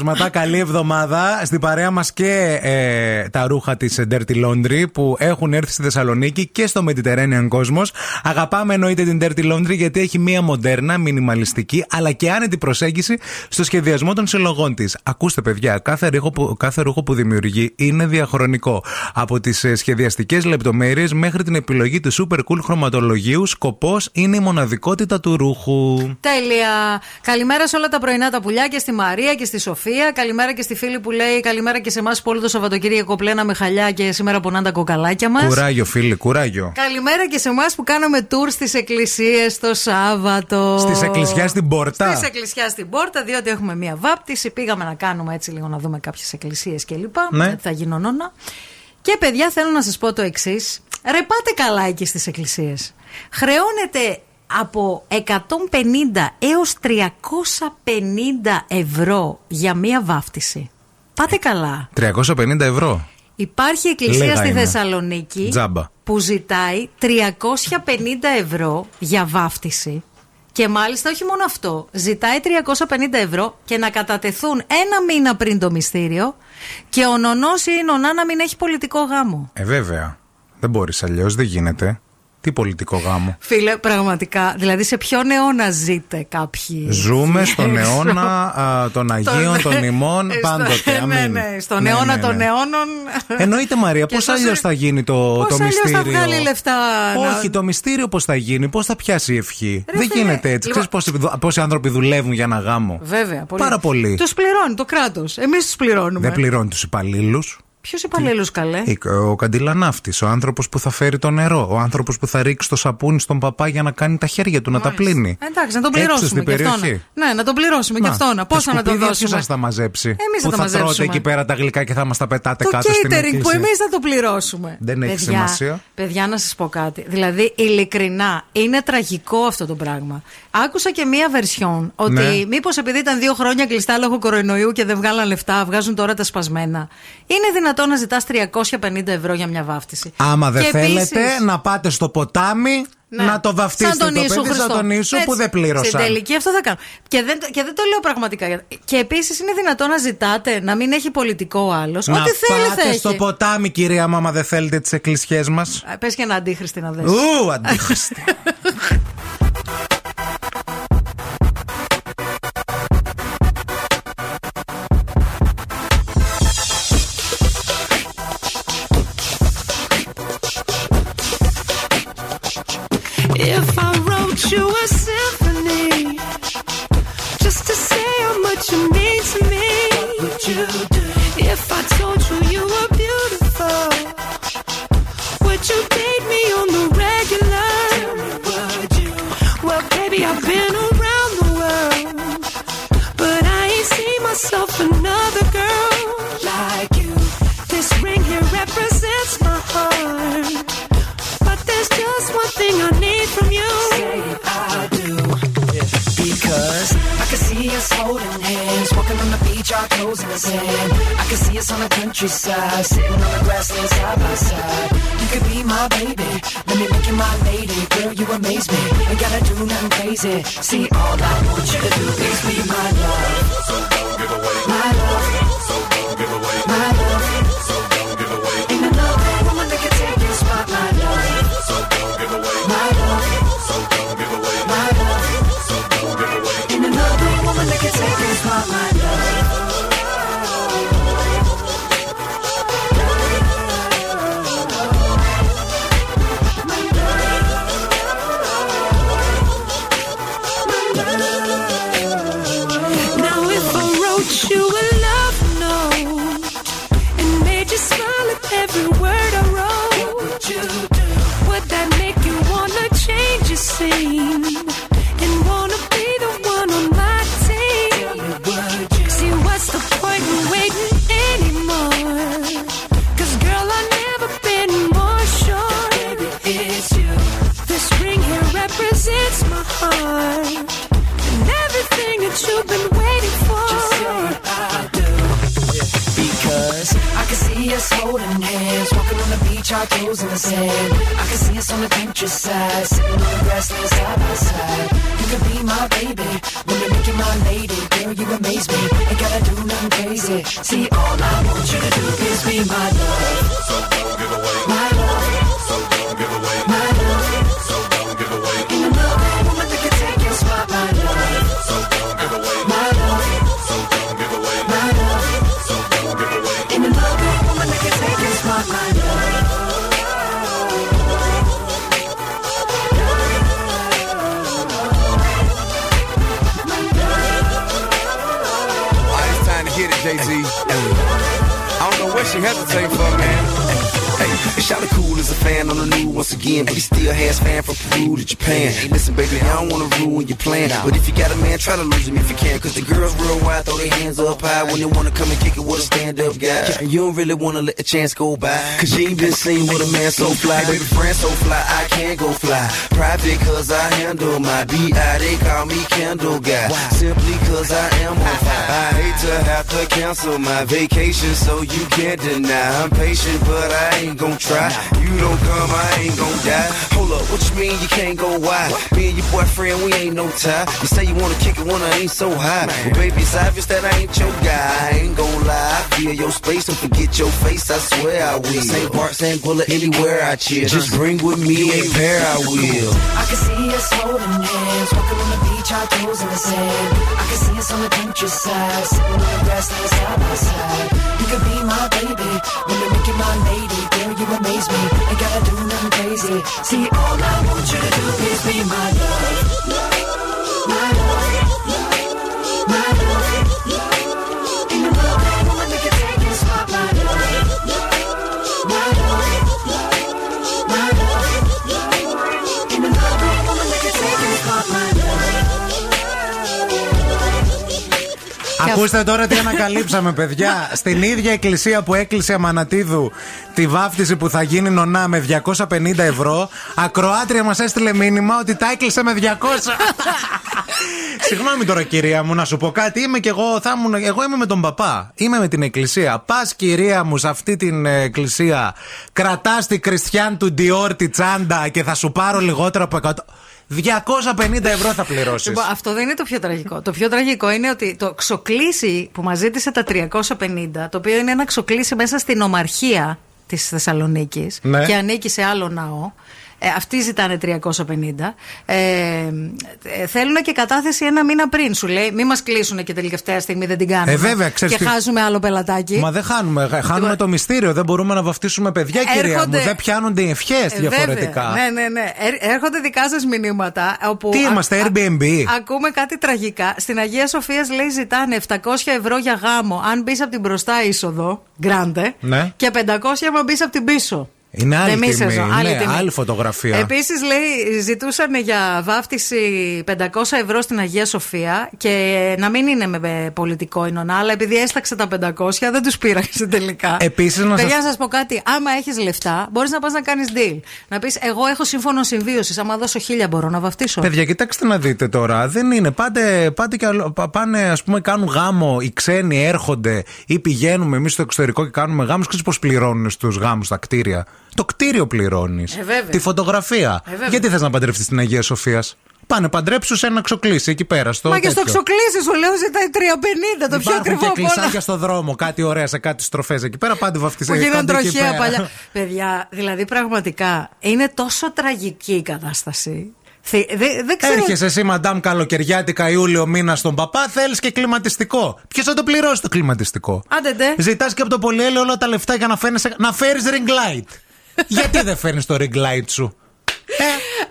όμορφά μα πλάσματα. Καλή εβδομάδα. Στην παρέα μας και ε, τα ρούχα της Dirty Laundry που έχουν έρθει στη Θεσσαλονίκη και στο Mediterranean Cosmos. Αγαπάμε εννοείται την Dirty Laundry γιατί έχει μία μοντέρνα, μινιμαλιστική αλλά και άνετη προσέγγιση στο σχεδιασμό των συλλογών της. Ακούστε, παιδιά, κάθε ρούχο, που, κάθε ρούχο που δημιουργεί είναι διαχρονικό. Από τις σχεδιαστικές λεπτομέρειες μέχρι την επιλογή του super cool χρωματολογίου, σκοπός είναι η μοναδικότητα του ρούχου. Τέλεια. Καλημέρα σε όλα τα πρωινά τα πουλιά και στη Μαρία και στη Σοφία. Καλημέρα και στη φίλη που λέει καλημέρα και σε εμάς που όλο το Σαββατοκύριακο πλέναμε χαλιά και σήμερα πονάνε τα κοκαλάκια μας. Κουράγιο, φίλοι, κουράγιο. Καλημέρα και σε εμάς που κάναμε tour στις εκκλησίες το Σάββατο. Στις εκκλησιάς στην πόρτα. Στις εκκλησιάς στην πόρτα, διότι έχουμε μία βάπτιση. Πήγαμε να κάνουμε έτσι λίγο να δούμε κάποιες εκκλησίες κλπ. Ναι. Γιατί θα γινωνόνα. Και παιδιά, θέλω να σας πω το εξής. Ρε, πάτε καλά εκεί στις εκκλησίες. Χρεώνετε από 150 έως 350 ευρώ για μία βάφτιση. Πάτε καλά. 350 ευρώ. Υπάρχει εκκλησία Λίγα στη είναι. Θεσσαλονίκη Τζάμπα. που ζητάει 350 ευρώ για βάφτιση. Και μάλιστα όχι μόνο αυτό. Ζητάει 350 ευρώ και να κατατεθούν ένα μήνα πριν το μυστήριο και ο νονός ή η νονά να μην έχει πολιτικό γάμο. Ε, βέβαια. Δεν μπορείς αλλιώς, δεν γίνεται. Τι πολιτικό γάμο. Φίλε, πραγματικά. Δηλαδή, σε ποιον αιώνα ζείτε κάποιοι; Ζούμε στον αιώνα α, των Αγίων, των ημών, Ε, στο- πάντοτε. Ναι, Αμήν. ναι, στον Ναι, αιώνα ναι, των ναι. αιώνων. Εννοείται Μαρία, Και πώς τόσο- αλλιώς θα γίνει το, Πώς το αλλιώς θα μυστήριο; βγάλει λεφτά να- Όχι, το μυστήριο πώς θα γίνει, πώς θα πιάσει η ευχή; Ρε Δεν φίλε, γίνεται έτσι. λοιπόν- Ξέρεις πόσοι, πόσοι άνθρωποι δουλεύουν για ένα γάμο; Βέβαια. Πολύ. Πάρα πολύ. Τους πληρώνει το κράτος. Εμείς τους πληρώνουμε. Δεν πληρώνει τους υπαλλήλους. Ποιος υπαλλήλου καλέ; Ο καντιλανάφτης, ο άνθρωπος που θα φέρει το νερό, ο άνθρωπος που θα ρίξει το σαπούνι στον παπά για να κάνει τα χέρια του, να τα πλύνει. Εντάξει, να τον Έξω πληρώσουμε στην και αυτόν. περιοχή. Ναι, να τον πληρώσουμε και αυτόν. Πόσα να τον Ποιο δώσουμε; θα τα μαζέψει; Εμείς θα που τα θα τρώτε μαζέψουμε. εκεί πέρα τα γλυκά και θα μας τα πετάτε Το κάτω στην catering που εκκλησία. εμείς θα το πληρώσουμε. Δεν έχει παιδιά, σημασία. Παιδιά, να σας πω κάτι. Δηλαδή, ειλικρινά, είναι τραγικό αυτό το πράγμα. Άκουσα και μία βερσιόν ότι Ναι. μήπως επειδή ήταν δύο χρόνια κλειστά λόγω κορονοϊού και δεν βγάλαν λεφτά, βγάζουν τώρα τα σπασμένα. Είναι δυνατόν να ζητάς 350 ευρώ για μια βάφτιση. Άμα δεν Και θέλετε επίσης- να πάτε στο ποτάμι Ναι. να το βαφτίσετε Σαν τον το Ιησού παιδί Χριστό. σαν τον Ιησού που Έτσι. δεν πλήρωσαν. Στην τελική αυτό θα κάνω. Και δεν, και δεν το λέω πραγματικά. Και επίσης είναι δυνατόν να ζητάτε να μην έχει πολιτικό ο άλλος. Να Ό,τι θέλει θα πάτε έχει. στο ποτάμι, κυρία μου, άμα δεν θέλετε τις εκκλησιές μας. Πες και ένα αντίχρηστη να δει. Ου, αντίχρηστη. if I told you you were beautiful? Would you date me on the regular? Well, baby, I've been around the world, but I ain't seen myself another girl like you. This ring here represents my heart, but there's just one thing I need from you. Say I do, because I can see us holding hands, walking on the beach, our toes in the sand. I can see us on the countryside, sitting on the grassland side by side. You could be my baby, let me make you my lady. Girl, you amaze me, ain't gotta do nothing crazy. See, all I want you to do is be my love. See, all I want you to do is be my and he still has fan Peru to Japan. Hey, listen, baby, I don't wanna ruin your plan, but if you got a man, try to lose him if you can, cause the girls real wild, throw their hands up high when they wanna come and kick it with a stand up guy. And you don't really wanna let the chance go by, cause you ain't been seen with a man so fly. Baby, friend so fly, I can't go fly. Private cause I handle my BI, they call me Candle Guy. Simply cause I am on fire. I hate to have to cancel my vacation, so you can't deny. I'm patient, but I ain't gon' try. You don't come, I ain't gon' die. Hold up, what you mean you can't go wide? Me and your boyfriend, we ain't no tie. You say you wanna kick it when I ain't so high. Well, baby, it's obvious that I ain't your guy. I ain't gon' lie. Feel your space, don't forget your face. I swear I will. St. Bart, St. Bullet, anywhere I chill. Just bring with me a pair, I will. I can see us holding hands, walking on the beach, our toes in the sand. I can see us on the countryside, sitting on the grassland side by side. You could be my baby, let me make you my lady. Girl, you amaze me, ain't gotta do nothing crazy. See, all I want you do is be my love. My love. My love. Ακούστε τώρα τι ανακαλύψαμε, παιδιά. Στην ίδια εκκλησία που έκλεισε Αμανατίδου τη βάφτιση που θα γίνει νονά με 250 ευρώ, ακροάτρια μας έστειλε μήνυμα ότι τα έκλεισε με 200. Συγγνώμη τώρα, κυρία μου, να σου πω κάτι. Είμαι και εγώ, θα ήμουν, εγώ είμαι με τον παπά. Είμαι με την εκκλησία. Πας, κυρία μου, σε αυτή την ε, εκκλησία, κρατάς τη Κριστιαν του Dior τη τσάντα και θα σου πάρω λιγότερο από 100. 250 ευρώ θα πληρώσεις. Λοιπόν, αυτό δεν είναι το πιο τραγικό. Το πιο τραγικό είναι ότι το ξοκλήσι που μας ζήτησε τα 350, το οποίο είναι ένα ξοκλήσι μέσα στην ομαρχία της Θεσσαλονίκης Ναι. και ανήκει σε άλλο ναό. Ε, αυτοί ζητάνε 350. Ε, ε, θέλουν και κατάθεση ένα μήνα πριν. Σου λέει, μην μας κλείσουν και τελευταία στιγμή δεν την κάνουμε. Ε, βέβαια, ξέρεις και τι- χάζουμε άλλο πελατάκι. Μα δεν χάνουμε. Χάνουμε το μυστήριο. Δεν μπορούμε να βαφτίσουμε παιδιά, κυρία μου. Έρχονται- Δεν πιάνονται οι ευχές Ε, διαφορετικά. βέβαια. Ναι, ναι, ναι. Ε, Έρχονται δικά σας μηνύματα. Όπου Τι α- είμαστε, α- Airbnb? Ακούμε κάτι τραγικά. Στην Αγία Σοφία λέει ζητάνε 700 ευρώ για γάμο αν μπεις από την μπροστά είσοδο, γκράντε, Ναι. και 500 αν μπεις από την πίσω. Είναι άλλη Δεμή τιμή. σεζόν, άλλη ναι, τιμή. άλλη φωτογραφία. Επίσης, λέει, ζητούσαν για βάφτιση 500 ευρώ στην Αγία Σοφία και να μην είναι με- με πολιτικό εινονά, αλλά επειδή έσταξε τα 500, δεν τους πήραξε τελικά. Επίσης, να Παιδιά, σας- να σας πω κάτι. Άμα έχεις λεφτά, μπορείς να πας να κάνεις deal. Να πεις, Εγώ έχω σύμφωνο συμβίωσης. Άμα δώσω χίλια, μπορώ να βαφτίσω. Παιδιά, κοιτάξτε να δείτε τώρα. Δεν είναι. Πάτε, πάτε και αλλο- πα- πάνε, ας πούμε, κάνουν γάμο. Οι ξένοι έρχονται ή πηγαίνουμε εμείς στο εξωτερικό και κάνουμε γάμους. Ξέρεις πώς πληρώνουν στους γάμους τα κτίρια; Το κτίριο πληρώνεις. Ε, βέβαια. Τη φωτογραφία. Ε, βέβαια. Γιατί θες να παντρευτεί στην Αγία Σοφίας; Πάνε παντρέψου σε ένα ξοκλήσι εκεί πέρα. Στο Μα και στο τέτοιο. ξοκλήσι σου λέω ζητάει 3,50 το πιο Υπάρχουν ακριβό και από όλα. κλεισάκια στο δρόμο, κάτι ωραία σε κάτι στροφές εκεί πέρα. Πάντε Που βαφτιστέ. γίναν τροχαία παλιά. Παιδιά, δηλαδή πραγματικά είναι τόσο τραγική η κατάσταση. Θε- δε- Δεν ξέρω. Έρχεσαι εσύ, μαντάμ, καλοκαιριάτικα Ιούλιο μήνα στον παπά, θέλεις και κλιματιστικό. Ποιος θα το πληρώσει το κλιματιστικό; Άντε ντε. Ζητάς και από το πολυέλαιο όλα τα λεφτά για να, φαίνεσαι, να φέρεις ring light. Γιατί δεν φέρνεις το ring light σου;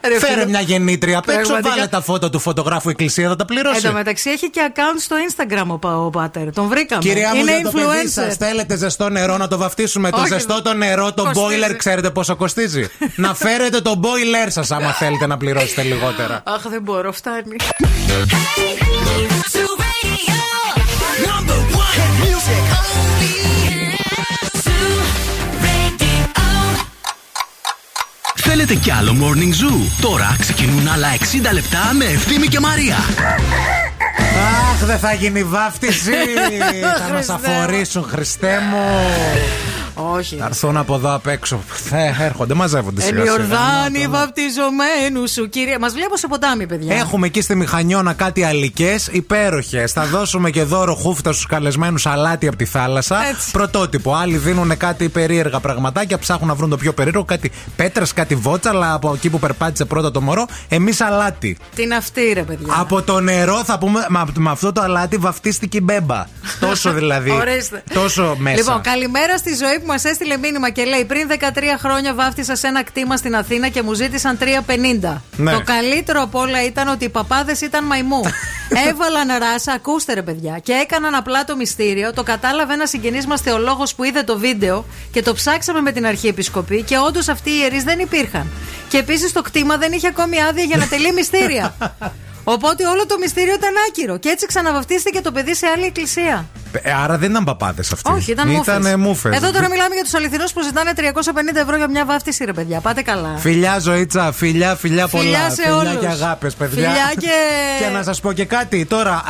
Ε, Ρε φέρε φίλε, μια γεννήτρια απ' έξω, πραγματικά- βάλε τα φώτα του φωτογράφου εκκλησία, θα τα Εν πληρώσει. τω μεταξύ έχει και account στο Instagram ο, πα- ο Πάτερ. Τον βρήκαμε. Κυρία μου, είναι για το παιδί influencer. σας, θέλετε ζεστό νερό να το βαφτίσουμε; Το Όχι, ζεστό το νερό, το κοστίζει. boiler, ξέρετε πόσο κοστίζει; να φέρετε το boiler σας, άμα θέλετε να πληρώσετε λιγότερα. Αχ, δεν μπορώ, φτάνει. Θέλετε κι άλλο Morning Zoo; Τώρα ξεκινούν άλλα 60 λεπτά με Ευθύμη και Μαρία. Αχ, δεν θα γίνει βάφτιση. θα μας Χριστέ μου. αφορήσουν, Χριστέ μου. Όχι. Θα έρθουν από εδώ απ' έξω. Θα έρχονται, μαζεύονται σιγά σιγά. Ελιορδάνη βαπτιζομένου σου, κύριε. Μας βλέπω σε ποτάμι, παιδιά. Έχουμε εκεί στη Μηχανιώνα κάτι αλικές υπέροχες. Θα δώσουμε και δώρο χούφτα στους καλεσμένους αλάτι από τη θάλασσα. Έτσι. Πρωτότυπο. Άλλοι δίνουν κάτι περίεργα πραγματάκια, ψάχνουν να βρουν το πιο περίεργο. Κάτι πέτρες, κάτι βότσα, αλλά από εκεί που περπάτησε πρώτα το μωρό, εμείς αλάτι. Την αυτή, ρε παιδιά. Από το νερό θα πούμε, με, με αυτό το αλάτι βαφτίστηκε η μπέμπα. τόσο δηλαδή. Ορίστε. τόσο μέσα. Λοιπόν, καλημέρα στη ζωή που μας έστειλε μήνυμα και λέει: Πριν 13 χρόνια βάφτισα σε ένα κτήμα στην Αθήνα και μου ζήτησαν 3,50. Ναι. Το καλύτερο απ' όλα ήταν ότι οι παπάδες ήταν μαϊμού. Έβαλαν ράσα, ακούστε ρε παιδιά, και έκαναν απλά το μυστήριο. Το κατάλαβε ένας συγγενής μας θεολόγος που είδε το βίντεο και το ψάξαμε με την Αρχιεπισκοπή και όντως αυτοί οι ιερείς δεν υπήρχαν. Και επίσης το κτήμα δεν είχε ακόμη άδεια για να τελεί μυστήρια. Οπότε όλο το μυστήριο ήταν άκυρο. Και έτσι ξαναβαφτίστηκε το παιδί σε άλλη εκκλησία. Ε, άρα δεν ήταν παπάδες αυτοί. Όχι, ήταν μούφες. Ήτανε μούφες. Εδώ τώρα μιλάμε για τους αληθινούς που ζητάνε 350 ευρώ για μια βάφτιση, ρε παιδιά. Πάτε καλά. Φιλιά, ζωήτσα, φιλιά, φιλιά πολλά. Φιλιά σε όλους. και αγάπες, παιδιά. Φιλιά και- και να σας πω και κάτι. Τώρα,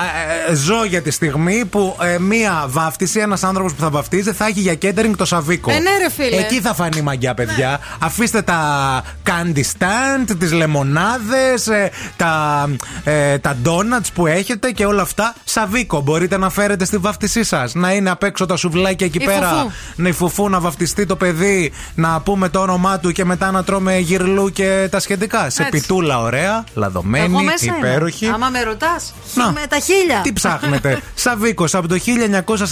ε, ε, ζω για τη στιγμή που ε, μία βάφτιση, ένας άνθρωπος που θα βαφτίζει, θα έχει για catering το Σαβίκο. Ε, ναι, ρε φίλε. Ναι. Εκεί θα φανεί μαγιά, παιδιά. Αφήστε τα candy stand, τις λεμονάδες, τα, ε, τα donuts που έχετε και όλα αυτά. Σαβίκο, μπορείτε να φέρετε στη βαφτισή σας. Να είναι απ' έξω τα σουβλάκια εκεί Η πέρα. φουφού. Να η φουφού, να βαφτιστεί το παιδί, να πούμε το όνομά του και μετά να τρώμε γυρλού και τα σχετικά. Σε Έτσι. πιτούλα ωραία, Εγώ λαδωμένη, μέσα υπέροχη. Είμαι. Άμα με ρωτάς, Να. με τα χίλια. Τι ψάχνετε. Σαβίκος από το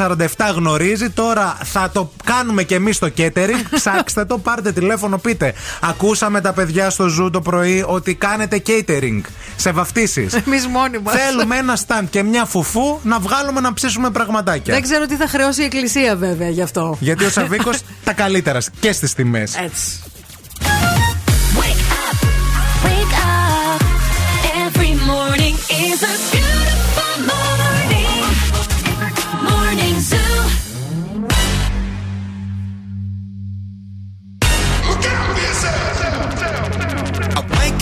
1947 γνωρίζει. Τώρα θα το κάνουμε και εμείς στο catering. Ψάξτε το, πάρτε τηλέφωνο, πείτε. Ακούσαμε τα παιδιά στο Zoo το πρωί ότι κάνετε catering σε βαφτίσεις. Εμείς μόνοι μας. Θέλουμε ένα stand και μια φουφού να βγάλουμε να ψήσουμε πραγματάκια. Δεν ξέρω τι θα χρεώσει η εκκλησία, βέβαια, γι' αυτό. Γιατί ο Σαβίκο τα καλύτερα και στις τιμές. Έτσι. Wake up. Every morning is a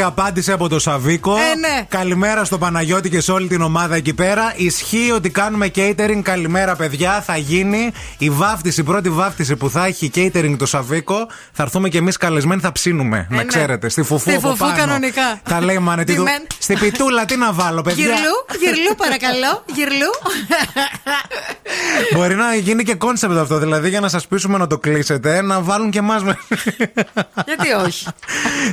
Άμεση απάντηση από το Σαβίκο. Ε, ναι. Καλημέρα στο Παναγιώτη και σε όλη την ομάδα εκεί πέρα. Ισχύει ότι κάνουμε catering. Καλημέρα, παιδιά. Θα γίνει η βάφτιση, η πρώτη βάφτιση που θα έχει catering το Σαβίκο. Θα έρθουμε κι εμείς καλεσμένοι, θα ψήνουμε. να ναι. ξέρετε. Στη φουφού Στη από φουφού πάνω. κανονικά. Τα λέει μάνε. τι Τι του- μεν. Στη πιτούλα, τι να βάλω, παιδιά. Γυρλού, γυρλού, παρακαλώ. Γυρλού. Μπορεί να γίνει και κόνσεπτ αυτό. Δηλαδή για να σας πείσουμε να το κλείσετε, να βάλουν και εμάς. Γιατί όχι;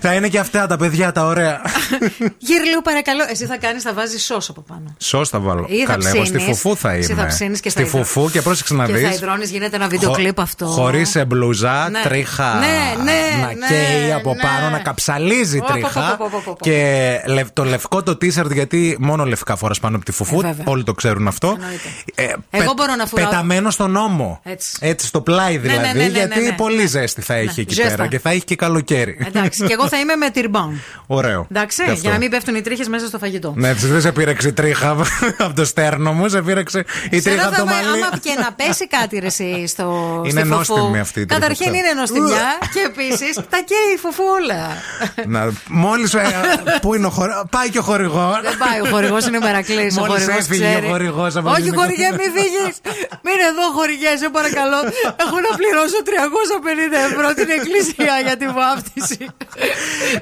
θα είναι και αυτά τα τα παιδιά τα ωραία. Γύρω παρακαλώ. Εσύ θα κάνεις, θα βάζεις σος από πάνω. Σω θα βάλω. Ή θα Καλά, εγώ στη ψήνεις. φουφού θα Εσύ είμαι. θα ψήνεις και στη θα υδρω- φουφού και πρόσεξε να Και δεις. θα υδρώνεις, γίνεται ένα βίντεο κλιπ αυτό. Χωρίς μπλουζά, Ναι. τρίχα. Ναι, ναι, να ναι, καίει από ναι. πάνω, να καψαλίζει Πω, πω, τρίχα. πω, πω, πω, πω, πω. Και λευ- το λευκό το t-shirt, γιατί μόνο λευκά φοράς πάνω από τη φουφού. Ε, βέβαια. Όλοι το ξέρουν αυτό. Ε, Εγώ μπορώ να φοράω- Πεταμένο στον νόμο. Έτσι. στο πλάι Ναι, ναι, δηλαδή. ναι, ναι, γιατί ναι, ναι. πολύ ζέστη θα έχει εκεί ζέστα. πέρα και θα έχει και καλοκαίρι. Εντάξει, και εγώ θα είμαι με τυρμπάν. Ωραίο. Εντάξει, Και αυτό. για να μην πέφτουν οι τρίχες μέσα στο φαγητό. Ναι, έτσι δεν σε πήρεξε η τρίχα από το στέρνο μου, σε πήρεξε η Ξέρω τρίχα από θα το με- μαλλί. άμα και να πέσει κάτι ρε εσύ στο Είναι στη φουφού. νόστιμη αυτή η τρίχα, Καταρχήν ξέρω. είναι νοστιμιά και επίσης τα καίει η φουφού όλα. Να, μόλις, ε, πού είναι ο χορηγός, πάει και ο χορηγός. Δεν πάει ο χορηγός, είναι ο Μερακλής. Ο Μόλις χορηγός έφυγε ξέρει. ο χορηγός από Όχι, την- χορηγέ, μην φύγεις. Μην εδώ, χορηγέ, σε παρακαλώ. Έχω να πληρώσω 350 ευρώ την εκκλησία για τη βάφτιση.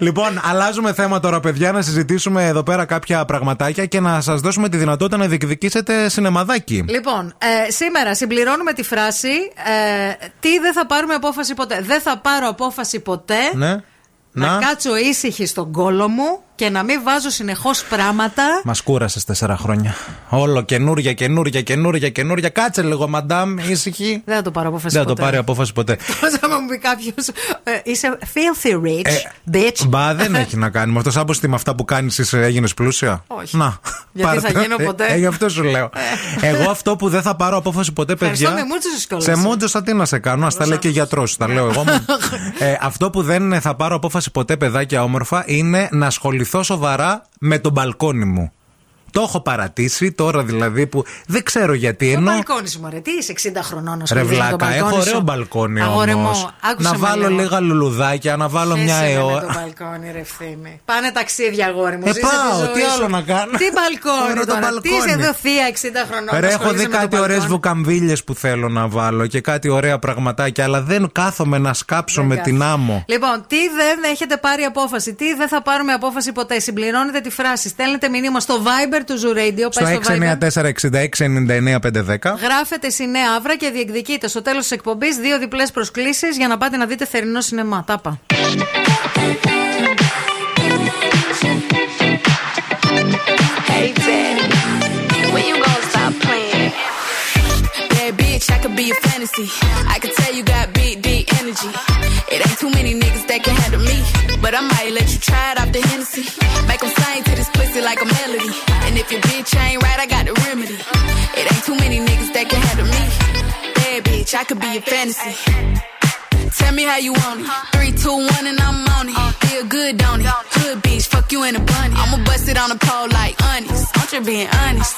Λοιπόν, αλλάζουμε θέμα τώρα, παιδιά, να συζητήσουμε εδώ πέρα κάποια πραγματάκια και να σας δώσουμε τη δυνατότητα να διεκδικήσετε σινεμαδάκι. Λοιπόν, ε, σήμερα συμπληρώνουμε τη φράση ε, Τι δεν θα πάρουμε απόφαση ποτέ. Δεν θα πάρω απόφαση ποτέ Ναι. να, Να. κάτσω ήσυχη στον κόλο μου και να μην βάζω συνεχώς πράγματα. Μας κούρασες τέσσερα χρόνια. Όλο καινούρια, καινούρια, καινούρια, καινούρια. Κάτσε λίγο, μαντάμ, ήσυχη. Δεν θα το πάρω απόφαση Δεν θα το ποτέ. πάρει απόφαση ποτέ. Πώς θα μου πει κάποιος. είσαι filthy rich, Ε, bitch. Μπα, δεν έχει να κάνει με αυτό. Σαν πως τι με αυτά που κάνεις, εσύ έγινες πλούσια. Όχι. Να. Γιατί πάρε θα το. γίνω Ε, ποτέ; Ε, γι' αυτό σου λέω. Εγώ αυτό που δεν θα πάρω απόφαση ποτέ, Ευχαριστώ, παιδιά. με μούτσουσες κιόλας. Σε μούτσουσα τι να σε κάνω, ας τα λέει και γιατρός. Τα λέω εγώ. μόνο. ε, αυτό που δεν θα πάρω απόφαση ποτέ, παιδάκια όμορφα, είναι να ασχοληθώ σοβαρά με το μπαλκόνι μου. Το έχω παρατήσει τώρα δηλαδή που δεν ξέρω γιατί Το ενώ. μπαλκόνι σου, μωρέ. Τι είσαι 60 χρονών, να Ρε ασχολείσαι με το βλάκα, μπαλκόνι έχω σου; ωραίο μπαλκόνι Αγόρι μου, όμως. άκουσε Να με βάλω λίγο. λίγα λουλουδάκια, να βάλω μια Χέσε με αιώνα. με το μπαλκόνι, ρε ευθύμη. Πάνε ταξίδια, αγόρι μου. Ε, ζήσε τη πάω, ζωή τι σου. άλλο να κάνω; Τι μπαλκόνι Ωραίο το τώρα. Τι μπαλκόνι. είσαι εδώ θεία 60 χρονών. Ρε, να έχω ασχολείσαι δει με το κάτι ωραίες μπαλκόνι. βουκαμβίλε που θέλω να βάλω και κάτι ωραία πραγματάκια, αλλά δεν κάθομαι να σκάψω με την άμμο. Λοιπόν, τι δεν έχετε πάρει απόφαση, τι δεν θα πάρουμε απόφαση ποτέ; Συμπληρώνετε τη φράση, στέλνετε μηνύμα στο Viber του Zoo Radio. Στο πάει στο Viber. 694-6699-510. Γράφετε Σινέα Αύρα και διεκδικείτε στο τέλο τη εκπομπή δύο διπλέ προσκλήσει για να πάτε να δείτε θερινό σινεμά. Τάπα. Hey, Daddy, when you gonna stop playing? Bad bitch, I could be a fantasy. I could tell you got big, deep energy. It ain't too many niggas that can handle me. But I might let you try it off the Hennessy. Make them sing to this pussy like a melody. If your bitch ain't right, I got the remedy. It ain't too many niggas that can handle me. Bad bitch, I could be a fantasy. Tell me how you want it. Three, two, one, and I'm on it. Feel good, don't it? Hood bitch, fuck you in a bunny. I'ma bust it on the pole like honest. I'm just being honest.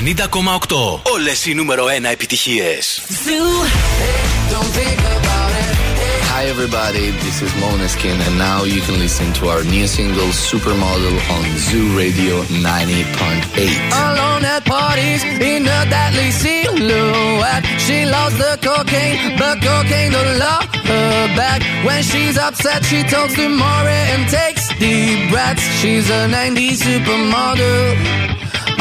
90,8. Όλε οι νούμερο 1 επιτυχίε. Zoo. Don't think about it. Hi everybody, this is Måneskin and now you can listen to our new single Supermodel on Zoo Radio 90.8. Alone at parties in a deadly silhouette. She loves the cocaine, but cocaine don't love her back. When she's upset, she talks to Maury and takes deep breaths. She's a 90s supermodel.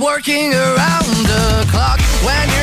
working around the clock. When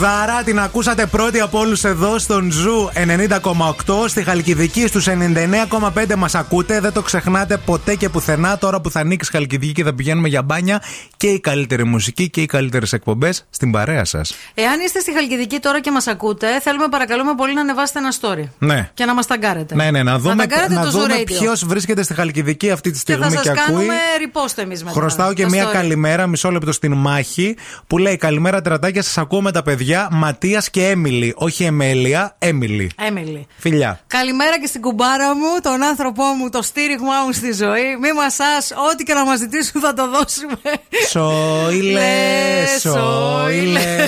Τραγουδάρα την ακούσατε πρώτη από όλους εδώ στον Zoo 90,8. Στη Χαλκιδική στους 99,5 μας ακούτε. Δεν το ξεχνάτε ποτέ και πουθενά. Τώρα που θα ανοίξει Χαλκιδική και θα πηγαίνουμε για μπάνια και η καλύτερη μουσική και οι καλύτερες εκπομπές στην παρέα σας. Εάν είστε στη Χαλκιδική τώρα και μας ακούτε, θέλουμε παρακαλούμε πολύ να ανεβάσετε ένα story. Ναι. Και να μας ταγκάρετε. Ναι, ναι, να δούμε, ταγκάρετε να το δούμε Zoo Radio. ποιος βρίσκεται στη Χαλκιδική αυτή τη Και στιγμή θα και, μας ακούει. κάνουμε repost το εμείς μετά. Χρωστάω και το μία story. καλημέρα, μισό λεπτό στην μάχη, που λέει Καλημέρα τρατάκια, σας ακούω με τα παιδιά Ματίας και Έμιλι. Όχι Εμέλια, Έμιλι. Έμιλι. Φιλιά. Καλημέρα και στην κουμπάρα μου, τον άνθρωπό μου, το στήριγμά μου στη ζωή. Μη μασάς, ό,τι και να μας ζητήσουν θα το δώσουμε. Σόιλε, Λε, σόιλε.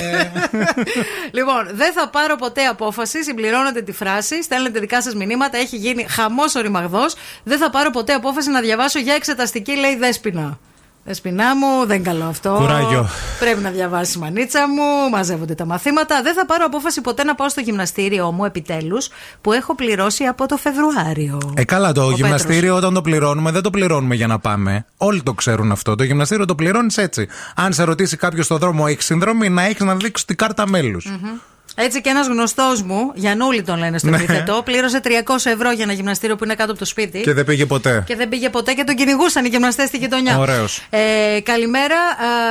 λοιπόν, δεν θα πάρω ποτέ απόφαση. Συμπληρώνετε τη φράση, στέλνετε δικά σας μηνύματα. Έχει γίνει χαμός ο ρημαγδό. Δεν θα πάρω ποτέ απόφαση να διαβάσω για εξεταστική, λέει Δέσπινα. Δεσπινά μου, δεν καλό αυτό. Κουράγιο. Πρέπει να διαβάσει η μανίτσα μου, μαζεύονται τα μαθήματα. Δεν θα πάρω απόφαση ποτέ να πάω στο γυμναστήριό μου, επιτέλους, που έχω πληρώσει από το Φεβρουάριο. Ε, καλά, το Ο γυμναστήριο Πέτρος. όταν το πληρώνουμε, δεν το πληρώνουμε για να πάμε. Όλοι το ξέρουν αυτό. Το γυμναστήριο το πληρώνεις έτσι. Αν σε ρωτήσει κάποιος στον δρόμο, έχεις συνδρομή, να έχεις να δείξεις την κάρτα μέλους. Μμμ. Έτσι και ένας γνωστός μου, Γιανούλη τον λένε στο Ναι. επιθετό, πλήρωσε 300 ευρώ για ένα γυμναστήριο που είναι κάτω από το σπίτι. Και δεν πήγε ποτέ. Και δεν πήγε ποτέ και τον κυνηγούσαν οι γυμναστές στη γειτονιά. Ωραίος. Ε, καλημέρα.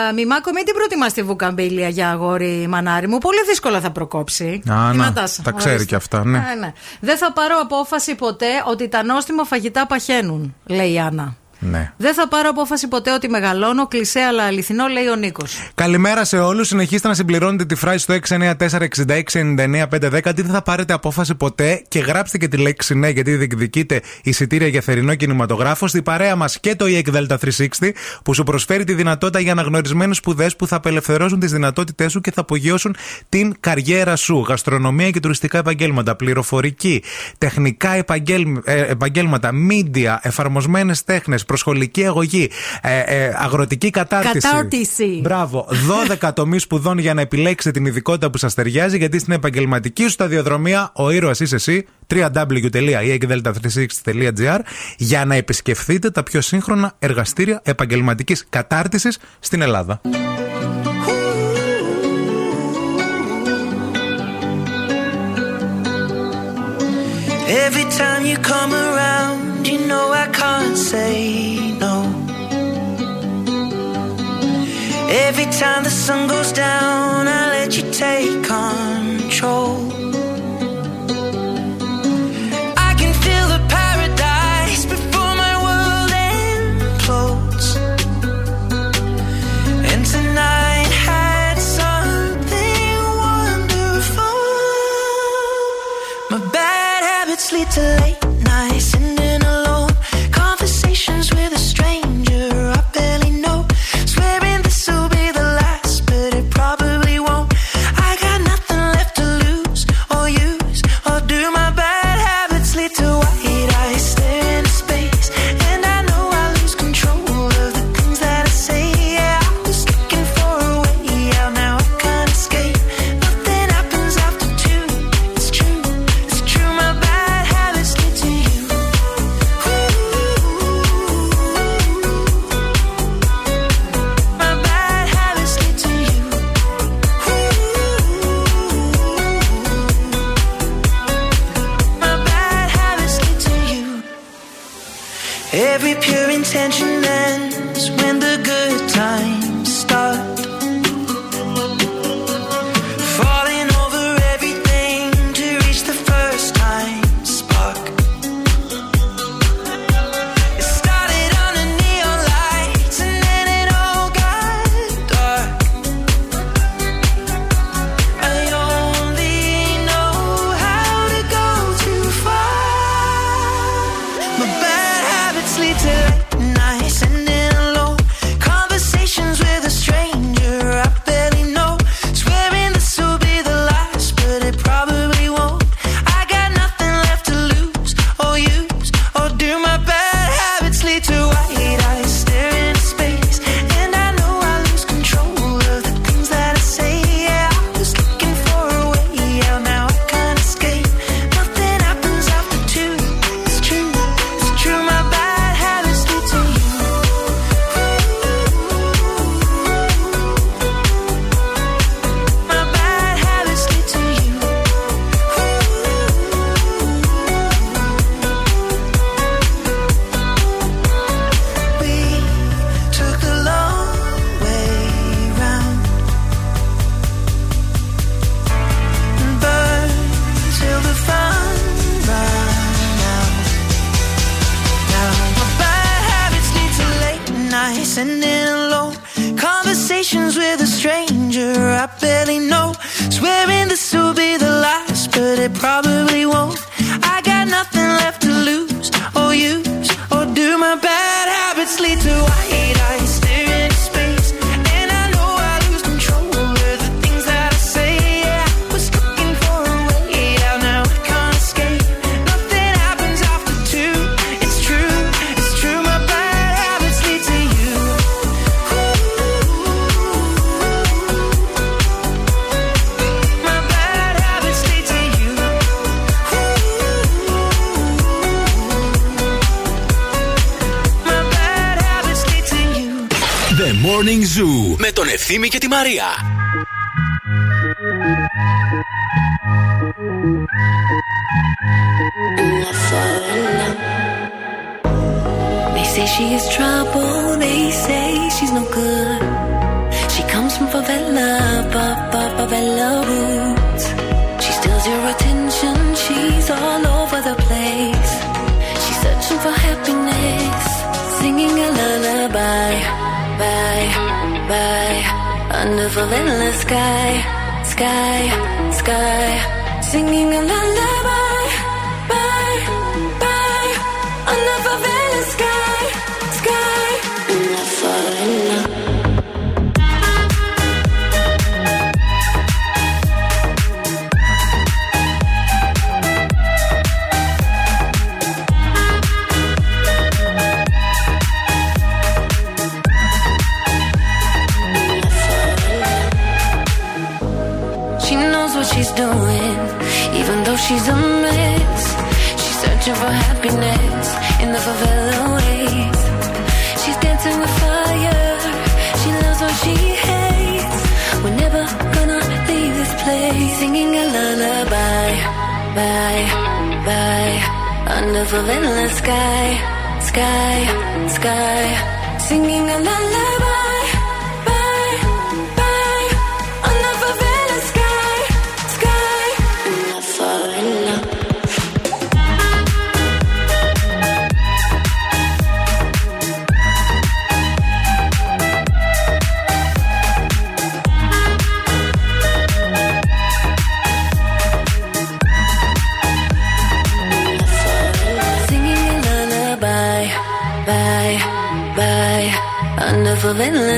Α, Μιμάκο, μην την προτιμάς τη βουκαμπίλια για αγόρι μανάρι μου. Πολύ δύσκολα θα προκόψει. Α, Η να, Νατάσα, τα ξέρει ορίστε. και αυτά, ναι. Ε, ναι. Δεν θα πάρω απόφαση ποτέ ότι τα νόστιμα φαγητά παχαίνουν, λέει η Άννα. Ναι. Δεν θα πάρω απόφαση ποτέ ότι μεγαλώνω, κλεισέ αλλά αληθινό, λέει ο Νίκος. Καλημέρα σε όλους. Συνεχίστε να συμπληρώνετε τη φράση στο 694-6699-510. Τι δεν θα πάρετε απόφαση ποτέ και γράψτε και τη λέξη ναι, γιατί διεκδικείτε εισιτήρια για θερινό κινηματογράφο. Στη παρέα μας και το EEC Delta 360 που σου προσφέρει τη δυνατότητα για αναγνωρισμένε σπουδές που θα απελευθερώσουν τις δυνατότητές σου και θα απογειώσουν την καριέρα σου. Γαστρονομία και τουριστικά επαγγέλματα, πληροφορική, τεχνικά επαγγέλ- ε, επαγγέλματα, media, εφαρμοσμένες τέχνες, προσχολική αγωγή, ε, ε, αγροτική κατάρτιση. Κατάρτιση. Μπράβο. 12 τομείς σπουδών για να επιλέξετε την ειδικότητα που σας ταιριάζει, γιατί στην επαγγελματική σου σταδιοδρομία ο ήρωας είσαι εσύ www.ekdelta360.gr για να επισκεφθείτε τα πιο σύγχρονα εργαστήρια επαγγελματικής κατάρτισης στην Ελλάδα. know I can't say no. Every time the sun goes down, I let you take control.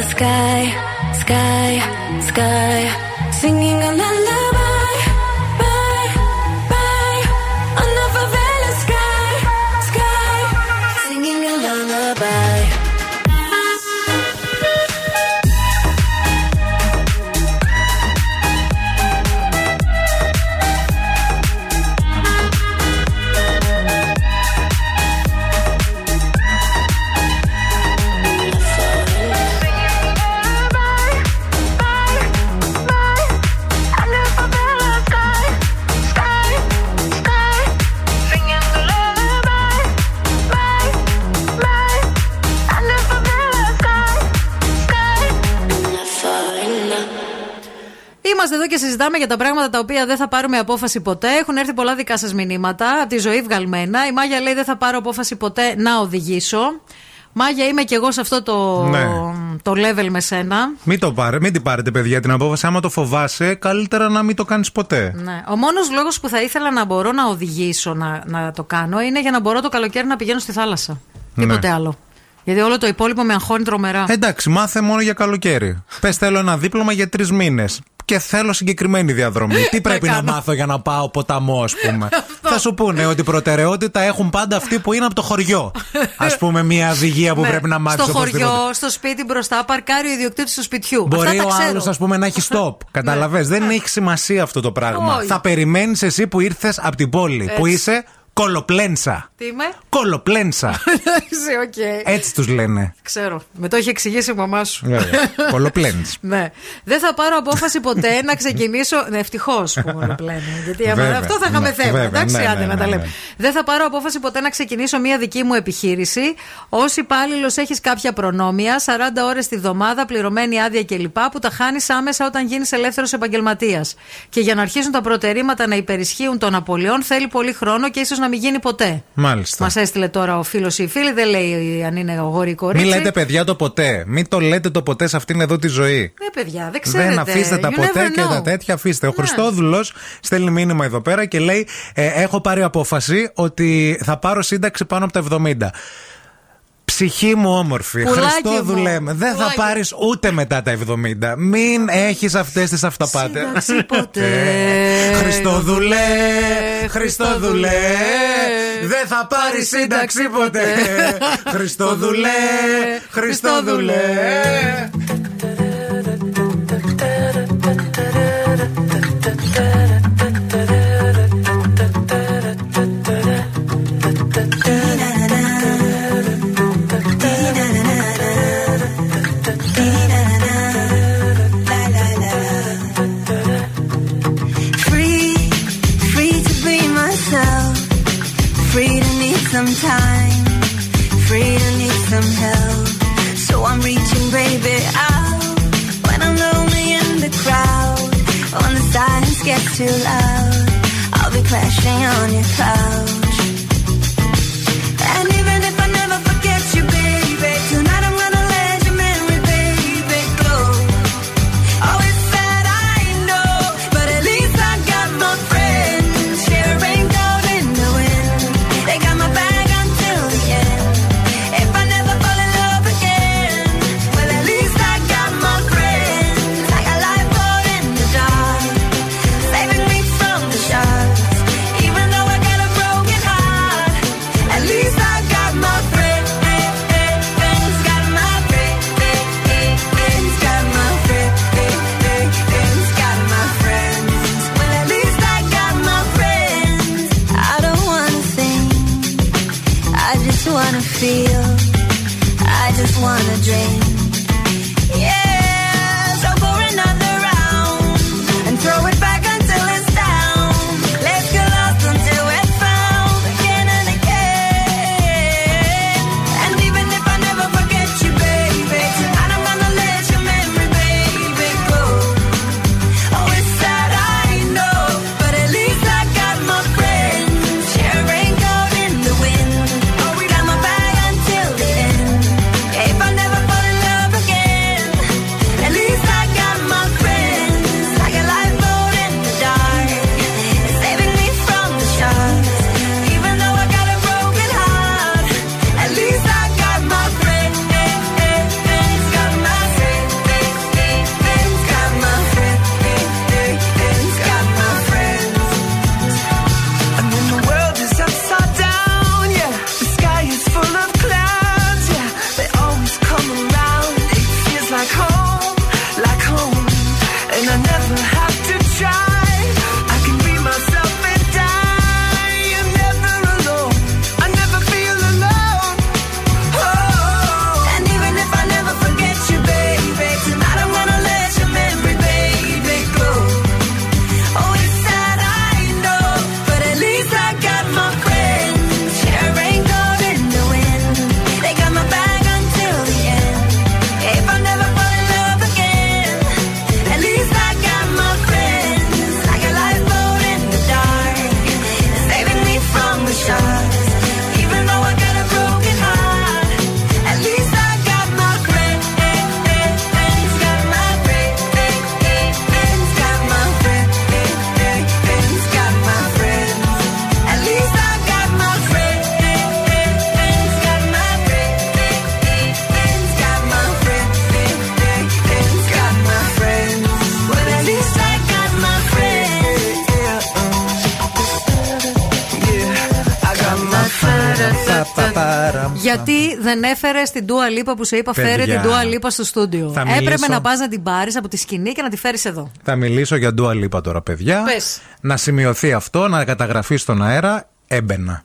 Sky, sky, sky. Singing a συζητάμε για τα πράγματα τα οποία δεν θα πάρουμε απόφαση ποτέ. Έχουν έρθει πολλά δικά σας μηνύματα από τη ζωή βγαλμένα. Η Μάγια λέει: Δεν θα πάρω απόφαση ποτέ να οδηγήσω. Μάγια, είμαι και εγώ σε αυτό το, Ναι. το level με σένα. Μην το πάρε, μην την πάρετε, παιδιά, την απόφαση. Άμα το φοβάσαι, καλύτερα να μην το κάνεις ποτέ. Ναι. Ο μόνος λόγος που θα ήθελα να μπορώ να οδηγήσω να, να το κάνω είναι για να μπορώ το καλοκαίρι να πηγαίνω στη θάλασσα. Τίποτε Ναι. άλλο. Γιατί όλο το υπόλοιπο με αγχώνει τρομερά. Εντάξει, μάθε μόνο για καλοκαίρι. Πες, θέλω ένα δίπλωμα για τρεις μήνες. Και θέλω συγκεκριμένη διαδρομή. Τι πρέπει να κάνω. μάθω για να πάω ποταμό, ας πούμε; Θα σου πούνε ότι προτεραιότητα έχουν πάντα αυτοί που είναι από το χωριό. Ας πούμε, μια οδηγία που Ναι. πρέπει να μάθεις Στο χωριό, στο σπίτι μπροστά, παρκάρει ο ιδιοκτήτης του σπιτιού. Μπορεί Αυτά τα ο ξέρω. Ναι. άλλος, ας πούμε, να έχει stop. Καταλαβες; Δεν έχει σημασία αυτό το πράγμα. Όχι. Θα περιμένεις εσύ που ήρθες από την πόλη. Έτσι. Που είσαι κωλοπλένσα. Τι είμαι; Κωλοπλένσα. Εντάξει, οκ. Έτσι τους λένε. Ξέρω. Με το έχει εξηγήσει η μαμά σου. Βέβαια. Κολοπλένς. Ναι. Δεν θα πάρω απόφαση ποτέ να ξεκινήσω. Ναι, ευτυχώς που μου το λένε. Γιατί άμα Βέβαια, αυτό θα είχαμε ναι, θέμα. βέβαια, εντάξει, ναι, άντε ναι, να τα ναι, λέμε. ναι. Δεν θα πάρω απόφαση ποτέ να ξεκινήσω μια δική μου επιχείρηση. Ω υπάλληλος έχεις κάποια προνόμια, 40 ώρες τη βδομάδα, πληρωμένη άδεια κλπ. που τα χάνεις άμεσα όταν γίνεις ελεύθερος επαγγελματίας. Και για να αρχίσουν τα προτερήματα να υπερισχύουν των απολειών θέλει πολύ χρόνο και ίσως να μην γίνει ποτέ. Μάλιστα. Μας έστειλε τώρα ο φίλος ή η φίλη, δεν λέει αν είναι αγόρι ή κορίτσι. Μην λέτε παιδιά το ποτέ. Μην το λέτε το ποτέ σε αυτήν εδώ τη ζωή. Ναι, παιδιά, δεν ξέρετε. Δεν αφήστε τα You ποτέ never και know. τα τέτοια αφήστε. Ο Ναι. Χριστόδουλος στέλνει μήνυμα εδώ πέρα και λέει: ε, Έχω πάρει απόφαση ότι θα πάρω σύνταξη πάνω από τα 70. Ψυχή μου όμορφη. Πουλάκι Χριστόδουλε, μου. δεν θα Πουλάκι. πάρεις ούτε μετά τα 70. Μην έχεις αυτές τις αυταπάτες. Σύνταξη ποτέ. Χριστόδουλε, Χριστόδουλε, δεν θα πάρεις σύνταξη ποτέ. Χριστόδουλε, Χριστόδουλε. Free, some help. So I'm reaching, baby, out. When I'm lonely in the crowd. When the silence gets too loud. I'll be crashing on your couch. Δεν έφερε την Dua Lipa που σε είπα, φέρε Παιδιά. την Dua Lipa στο στούντιο. Θα Έπρεπε μιλήσω. να πας να την πάρεις από τη σκηνή και να τη φέρεις εδώ. Θα μιλήσω για Dua Lipa τώρα, παιδιά. Πες. Να σημειωθεί αυτό, να καταγραφεί στον αέρα. Έμπαινα.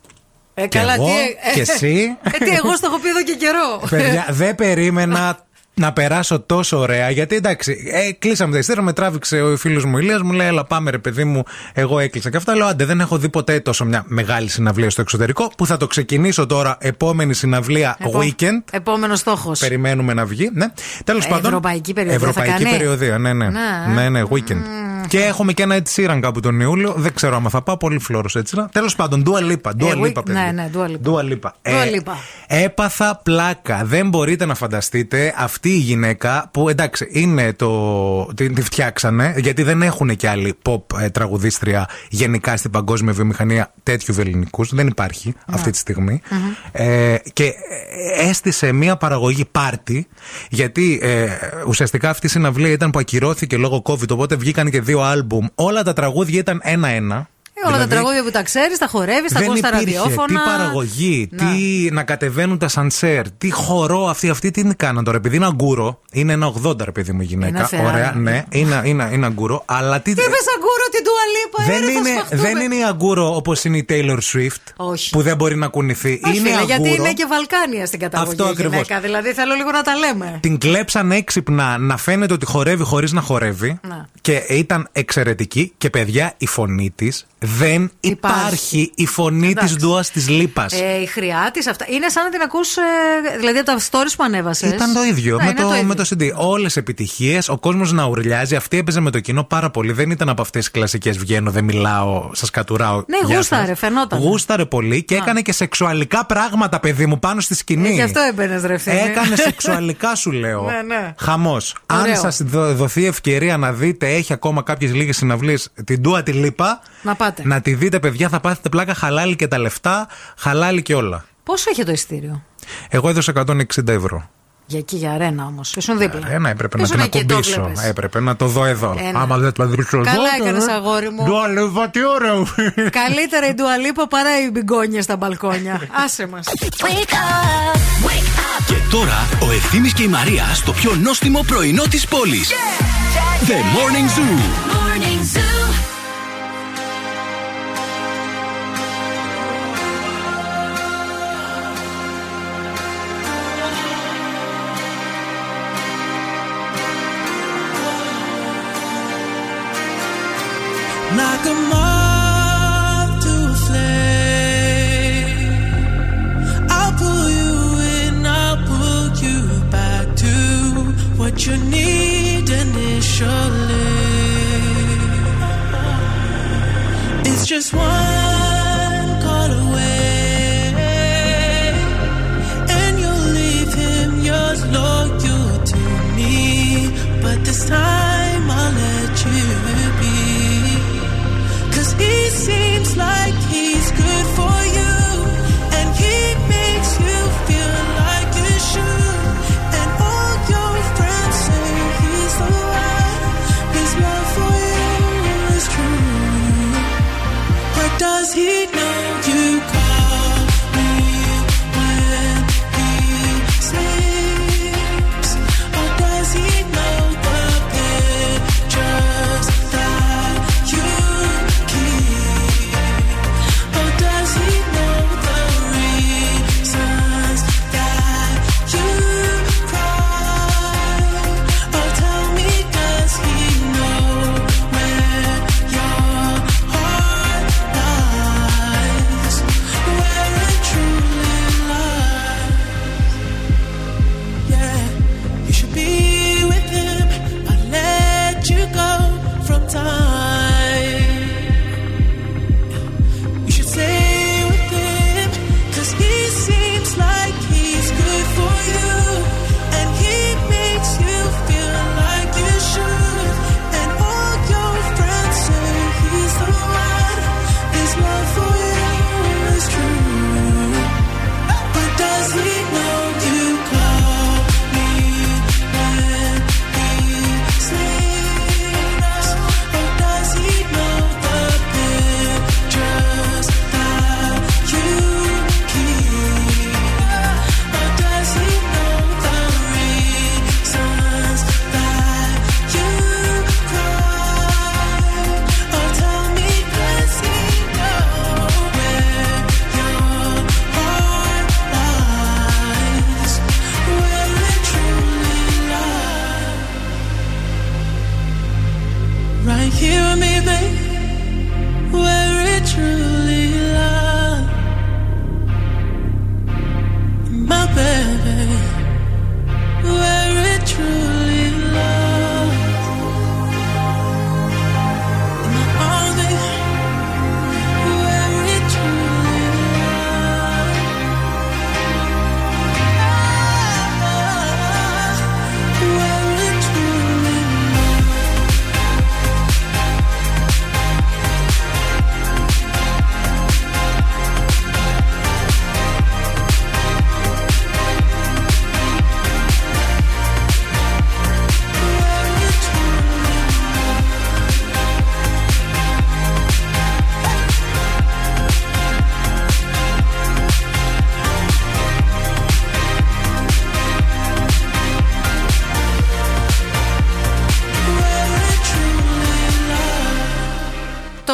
Ε, Και καλά, εγώ, τι. και εσύ. Ε, τι, εγώ στο έχω πει εδώ και καιρό. Παιδιά, δεν περίμενα να περάσω τόσο ωραία. Γιατί εντάξει, ε, κλείσαμε τα ειστήρια, με τράβηξε ο φίλος μου Ηλίας, μου λέει: Έλα, πάμε ρε παιδί μου, εγώ έκλεισα. Και αυτά λέω: Άντε, δεν έχω δει ποτέ τόσο μια μεγάλη συναυλία στο εξωτερικό που θα το ξεκινήσω τώρα. Επόμενη συναυλία Επό- weekend. Επόμενος στόχος. Περιμένουμε να βγει. Ναι. Τέλος Ε, πάντων. ευρωπαϊκή περιοδία θα Ευρωπαϊκή κάνει. περιοδία, ναι, ναι. Ναι, Ναι, ναι, weekend. Και έχουμε και ένα Ed Sheeran κάπου τον Ιούλιο. Δεν ξέρω άμα θα πάω. Πολύ φλόρος έτσι. Τέλος πάντων, Dua Lipa. Dua Ε, Lipa, we- παιδιά. ναι, ναι, Dua Lipa. Dua Lipa. Dua Lipa. έπαθα πλάκα. Δεν μπορείτε να φανταστείτε αυτή η γυναίκα που εντάξει είναι το. Τη, τη φτιάξανε γιατί δεν έχουν και άλλη pop ε, τραγουδίστρια γενικά στην παγκόσμια βιομηχανία τέτοιου βεληνικού. Δεν υπάρχει Ναι. αυτή τη στιγμη Ε, και ε, έστησε μια παραγωγή πάρτι γιατί ε, ουσιαστικά αυτή η συναυλία ήταν που ακυρώθηκε λόγω COVID οπότε βγήκαν και δύο άλμπουμ. Όλα τα τραγούδια ήταν ένα-ένα. Ε, όλα τα τραγούδια που τα ξέρεις, τα χορεύεις, τα Δεν ακούς στα υπήρχε. ραδιόφωνα. Τι παραγωγή, Να. τι να κατεβαίνουν τα σανσέρ, τι χορό αυτοί, αυτοί τι κάναν τώρα. Επειδή είναι αγκούρο, είναι ένα 80 ρε παιδί μου η γυναίκα. Είναι θεά. Ωραία, ναι, είναι, είναι, είναι αγκούρο, αλλά τι. Τι είπες αγκούρο την Dua Lipa, δεν, ε, ρε, θα είναι, σφαχτούμε. δεν είναι η αγκούρο όπως είναι η Taylor Swift Όχι. που δεν μπορεί να κουνηθεί. Όχι, είναι φίλε, αγκούρο. γιατί είναι και Βαλκάνια στην καταγωγή. Αυτό η ακριβώς. γυναίκα, Δηλαδή θέλω λίγο να τα λέμε. Την κλέψαν έξυπνα να φαίνεται ότι χορεύει χωρίς να χορεύει. Να. Και ήταν εξαιρετική. Και παιδιά, η φωνή της δεν υπάρχει. Η φωνή της Εντάξει. Ντούα της Λίπας. Ε, η χρειά της αυτά. Είναι σαν να την ακούς, ε, δηλαδή από τα stories που ανέβασες. Ήταν το ίδιο. Ναι, με, είναι το, ίδιο. με το CD. Όλες επιτυχίες, ο κόσμος να ουρλιάζει. Αυτή έπαιζε με το κοινό πάρα πολύ. Δεν ήταν από αυτές τις κλασικές βγαίνω, δεν μιλάω, σας κατουράω. Ναι, γεια γούσταρε, σας. φαινόταν. Γούσταρε πολύ και έκανε και σεξουαλικά πράγματα, παιδί μου, πάνω στη σκηνή. Ε, γι' αυτό έμπαινες, ρε φίλε. Έκανε σεξουαλικά, σου λέω. Ναι, ναι. Χαμός. Αν Ωραίο. σας δοθεί ευκαιρία να δείτε, έχει ακόμα κάποιες λίγες συναυλίες την Ντούα τη Λίπα. Να πάτε. Να τη δείτε, παιδιά, θα πάθετε πλάκα. Χαλάλη και τα λεφτά, χαλάλη και όλα. Πόσο είχε το ειστήριο; Εγώ έδωσα 160 ευρώ. Για εκεί, για αρένα όμως. Ήσουν δίπλα. Ένα έπρεπε να Ήσουν την εκεί, το ακουμπήσω. βλέπεις. Έπρεπε να το δω εδώ. Ένα. Άμα δεν το δείξω εδώ. Καλά έκανες, αγόρι μου. Ντουαλίβα, τι ωραίο. Καλύτερα η Ντουαλίπα παρά οι μπιγκόνια στα μπαλκόνια. Άσε μας. Και τώρα ο Ευθύμης και η Μαρία στο πιο νόστιμο πρωινό της πόλης. The Morning Zoo. Morning Zoo.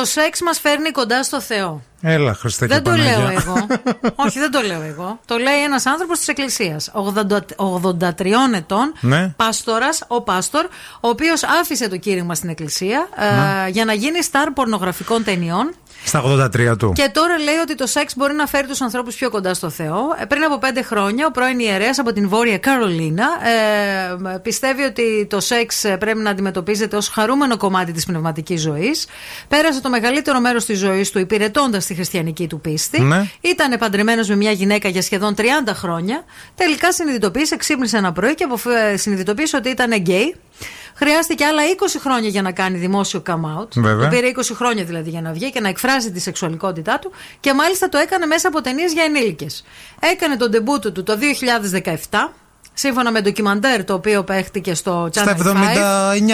Το σεξ μας φέρνει κοντά στο Θεό. Έλα, Χριστέ και Δεν το Παναγιά. λέω εγώ. Όχι, δεν το λέω εγώ. Το λέει ένας άνθρωπος της Εκκλησίας. 83 ετών. Ναι. Πάστορας, ο Πάστορ, ο οποίος άφησε το κήρυγμα στην Εκκλησία ε, για να γίνει στάρ πορνογραφικών ταινιών. Στα 83 του. Και τώρα λέει ότι το σεξ μπορεί να φέρει τους ανθρώπους πιο κοντά στο Θεό. Ε, πριν από πέντε χρόνια, ο πρώην ιερέας από την Βόρεια Καρολίνα ε, πιστεύει ότι το σεξ ε, πρέπει να αντιμετωπίζεται ως χαρούμενο κομμάτι της πνευματικής ζωής. Πέρασε το μεγαλύτερο μέρος της ζωής του υπηρετώντας τη χριστιανική του πίστη. Ναι. Ήταν παντρεμένο με μια γυναίκα για σχεδόν 30 χρόνια. Τελικά συνειδητοποίησε, ξύπνησε ένα πρωί και αποφ- ε, συνειδητοποίησε ότι ήταν γκέι. Χρειάστηκε άλλα 20 χρόνια για να κάνει δημόσιο come out. Βέβαια. Του πήρε 20 χρόνια δηλαδή για να βγει και να εκφράσει τη σεξουαλικότητά του και μάλιστα το έκανε μέσα από ταινίες για ενήλικες. Έκανε τον ντεμπούτο του το 2017. Σύμφωνα με ντοκιμαντέρ το οποίο παίχτηκε στο Channel Στα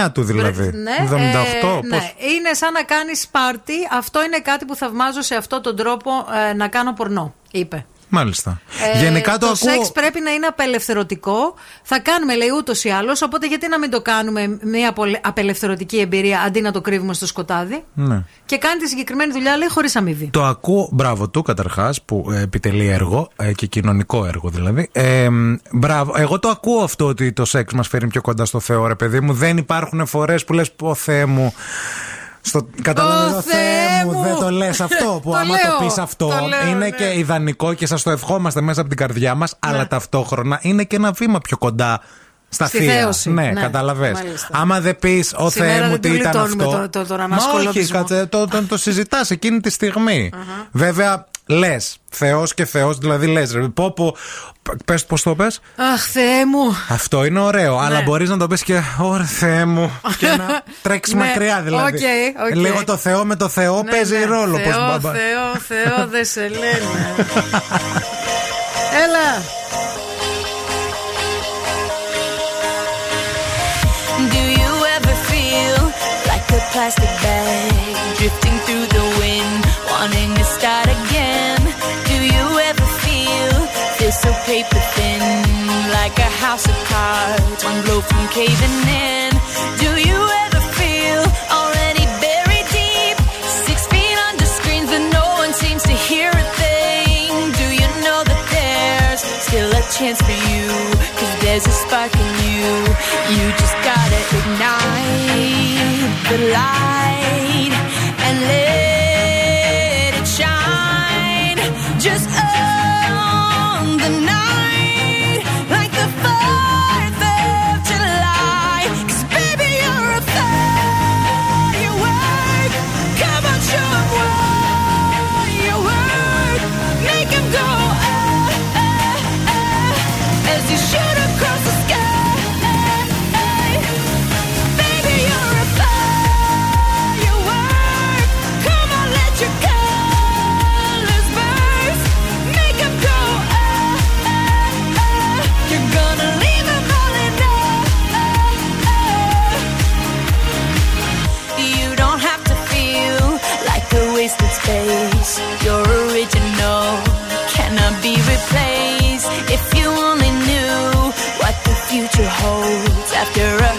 5. 79 του δηλαδή. Ναι, 78, ε, πώς; ναι. Είναι σαν να κάνεις πάρτι. Αυτό είναι κάτι που θαυμάζω σε αυτόν τον τρόπο ε, να κάνω πορνό, είπε. Μάλιστα. Ε, Γενικά το, το ακούω. σεξ πρέπει να είναι απελευθερωτικό. Θα κάνουμε, λέει, ούτως ή άλλως. Οπότε, γιατί να μην το κάνουμε μια απολε- απελευθερωτική εμπειρία αντί να το κρύβουμε στο σκοτάδι; Ναι. Και κάνει τη συγκεκριμένη δουλειά, λέει, χωρίς αμοιβή. Το ακούω, μπράβο του καταρχάς που ε, επιτελεί έργο ε, και κοινωνικό έργο δηλαδή. Ε, μ, μπράβο, εγώ το ακούω αυτό ότι το σεξ μας φέρνει πιο κοντά στο Θεό, ρε παιδί μου. Δεν υπάρχουν φορές που λες, πω Θεέ μου, Στο, καταλαβαίνω, Ω, Θεέ Θεέ μου, μου. δεν το λες αυτό. Που Το άμα λέω, το πει αυτό, το λέω, είναι ναι. και ιδανικό και σας το ευχόμαστε μέσα από την καρδιά μας, αλλά ταυτόχρονα είναι και ένα βήμα πιο κοντά στα Στη θεία. θέωση, Ναι, ναι, καταλαβες. μάλιστα. Άμα δεν πεις, Ο Σήμερα Θεέ μου, δεν τι του ήταν γλιτώνουμε αυτό. το- το- τον Μα όχι, ανασκολοπισμό. κάτσε, το, το, το συζητάς εκείνη τη στιγμή. Βέβαια, λες. Θεός και Θεός, δηλαδή λες. Πω, πω. Πες πώς το πες. Αχ, Θεέ μου. Αυτό είναι ωραίο, αλλά μπορείς να το πεις και Ωρε Θεέ μου και να τρέξεις Ναι, μακριά δηλαδή. οκ, οκ. Λίγο το Θεό με το Θεό Ναι, παίζει ναι. ρόλο. Θεό, πως μπαμπα- Θεό, Θεό, δεν σε λένε. Έλα. Plastic bag drifting through the wind, wanting to start again? Do you ever feel feel so paper thin, like a house of cards, one blow from caving in? Do you ever feel already buried deep, six feet under screens, but no one seems to hear a thing? Do you know that there's still a chance for you? Cause there's a spark in you. You just gotta ignite the light To hold after a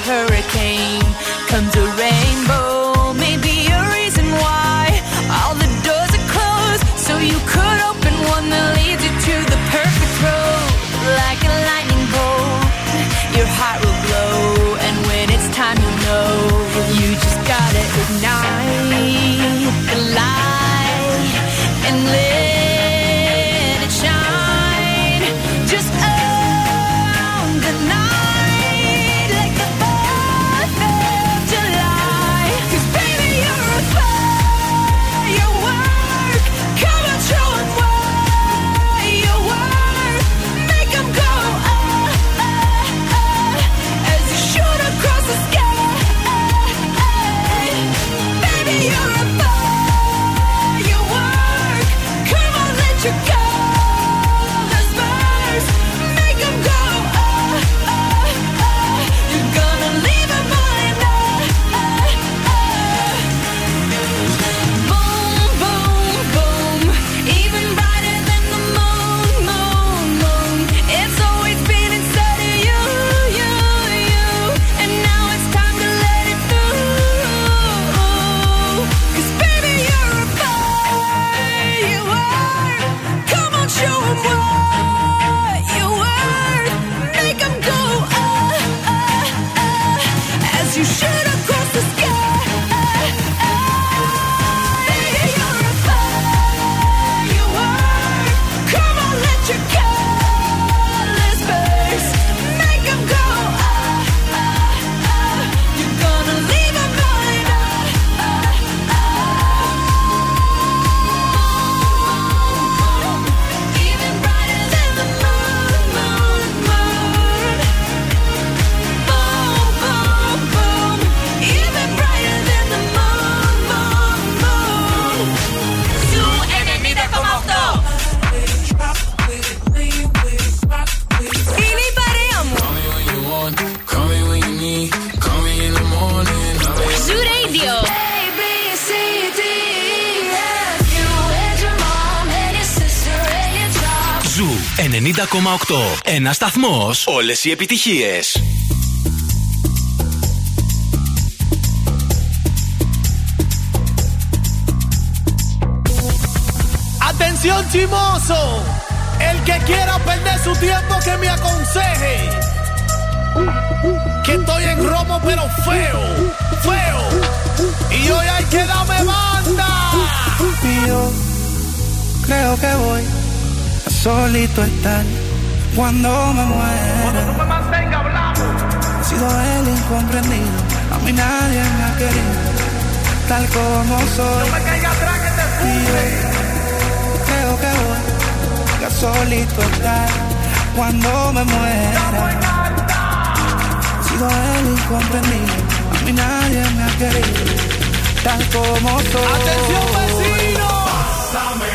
Ένα σταθμό. Όλε οι επιτυχίε. Atención chimoso, el que quiera perder su tiempo que me aconseje. que estoy en romo pero feo, feo. Y hoy hay que darme banda. Y yo creo que voy a solito estar cuando me muera. No me mantenga hablando. He sido el incomprendido, a mí nadie me ha querido, tal como soy. No me caiga atrás que te yo creo que voy a solito estar cuando me muera. He sido el incomprendido, a mí nadie me ha querido, tal como soy. Atención vecino. Pásame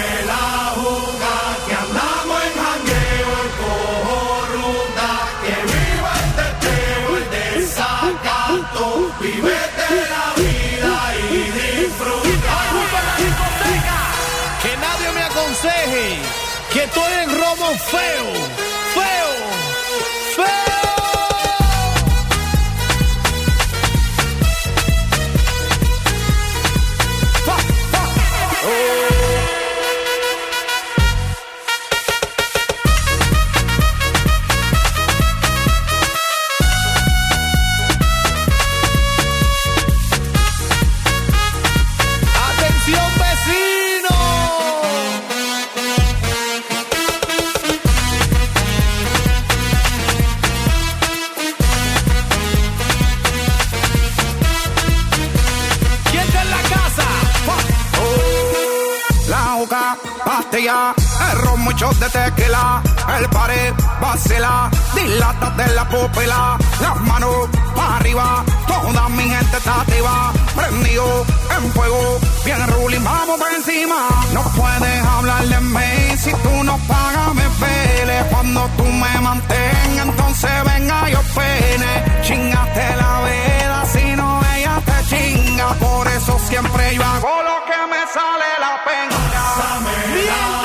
corona, que viva este teo, el desacato, vivete la vida y disfruta. Voy para la discoteca, que nadie me aconseje que estoy en robo feo. Muchos de tequila, el pared, vacila, dilata de la pupila, las manos para arriba, toda mi gente está activa, prendido en fuego, bien ruling, vamos por encima, no puedes hablar de mí, si tú no pagas me pele, cuando tú me mantengas, entonces venga yo pene, chingaste la vela, si no ella te chinga, por eso siempre yo hago lo que me sale la pena.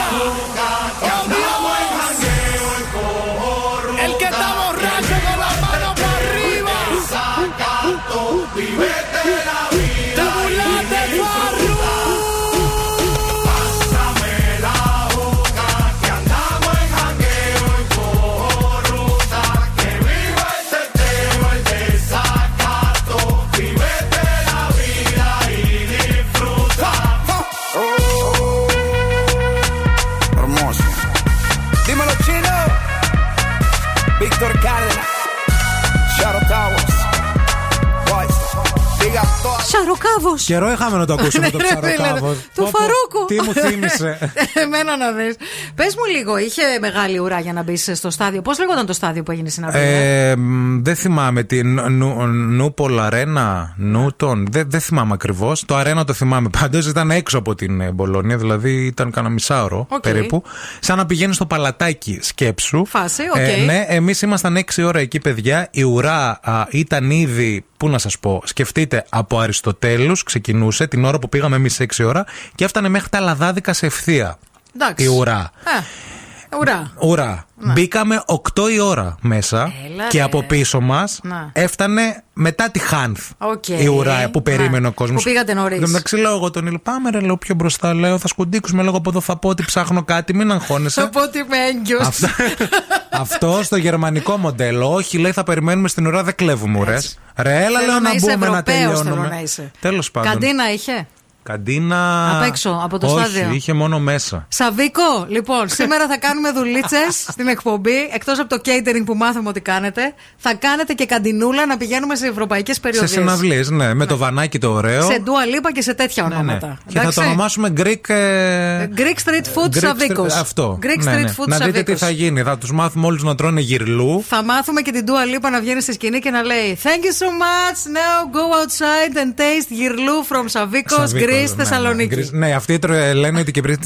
Σαροκάβο. Καιρό είχαμε να το ακούσουμε το Ναι, ρε, φίλε, ψαροκάβο. Του Φαρούκου. Τι μου θύμισε. Εμένα να δεις. Πες μου λίγο, είχε μεγάλη ουρά για να μπεις στο στάδιο. Πώς λέγονταν το στάδιο που έγινε στην Αρβία. Ε, μ, δεν θυμάμαι τι. Νου- νου- Νούπολ Αρένα, Νούτον. Δεν, δεν θυμάμαι ακριβώς. Το Αρένα το θυμάμαι πάντως. Ήταν έξω από την ε, Μπολόνια, δηλαδή ήταν κανένα μισάωρο Οκ. περίπου. Σαν να πηγαίνεις στο παλατάκι σκέψου. Φάση, οκ. Ε, ναι, εμείς ήμασταν 6 ώρα εκεί, παιδιά. Η ουρά α, ήταν ήδη. Πού να σας πω, σκεφτείτε από Αριστοτέλους, ξεκινούσε την ώρα που πήγαμε εμείς 6 ώρα και έφτανε μέχρι τα λαδάδικα σε ευθεία. Εντάξει. Η ουρά. Ε, ουρά. Ουρά. Μπήκαμε 8 η ώρα μέσα Έλα, και ρε. από πίσω μας Να. έφτανε μετά τη ΧΑΝΘ. Οκ. Η ουρά που περίμενε Να. ο κόσμος. Που πήγατε νωρίς. Εντάξει, λέω εγώ τον Ήλιο, πάμε ρε, λέω πιο μπροστά. Λέω, θα σκουντίξουμε λίγο από εδώ. Θα πω ότι ψάχνω κάτι, μην αγχώνεσαι. Θα πω ότι είμαι έγκυος. Αυτό, αυτό στο γερμανικό μοντέλο. Όχι, λέει, θα περιμένουμε στην ουρά, δεν κλέβουμε ουρές. Ρε, έλα, λέω να είσαι μπούμε να Ευρωπαίος, θέλω τελειώνουμε. να είσαι. Τέλος πάντων. Καντίνα είχε; Καντίνα. Απ' έξω, από το Όχι, στάδιο. είχε μόνο μέσα. Σαβίκο, λοιπόν, σήμερα θα κάνουμε δουλίτσες στην εκπομπή. Εκτός από το catering που μάθαμε ότι κάνετε, θα κάνετε και καντινούλα να πηγαίνουμε σε ευρωπαϊκές Σε περιοχές. συναυλίες, ναι, με το βανάκι το ωραίο. Σε Dua Lipa και σε τέτοια Ναι, ναι. ονόματα. Και θα Εντάξει; το ονομάσουμε Greek. ε, Greek Street Food Greek Σαβίκος. Street- Αυτό. Greek Ναι, Street ναι. Food Να δείτε τι Σαβίκος. θα γίνει. Θα τους μάθουμε όλους να τρώνε γυρλού. Θα μάθουμε και την Dua Lipa να βγαίνει στη σκηνή και να λέει Thank you so much. Now go outside and taste γυρλού from Σαβίκος, Σαββίκος, Greece, ναι, ναι. Θεσσαλονίκη. Greece- Ναι, αυτοί τρώε- λένε ότι και πριν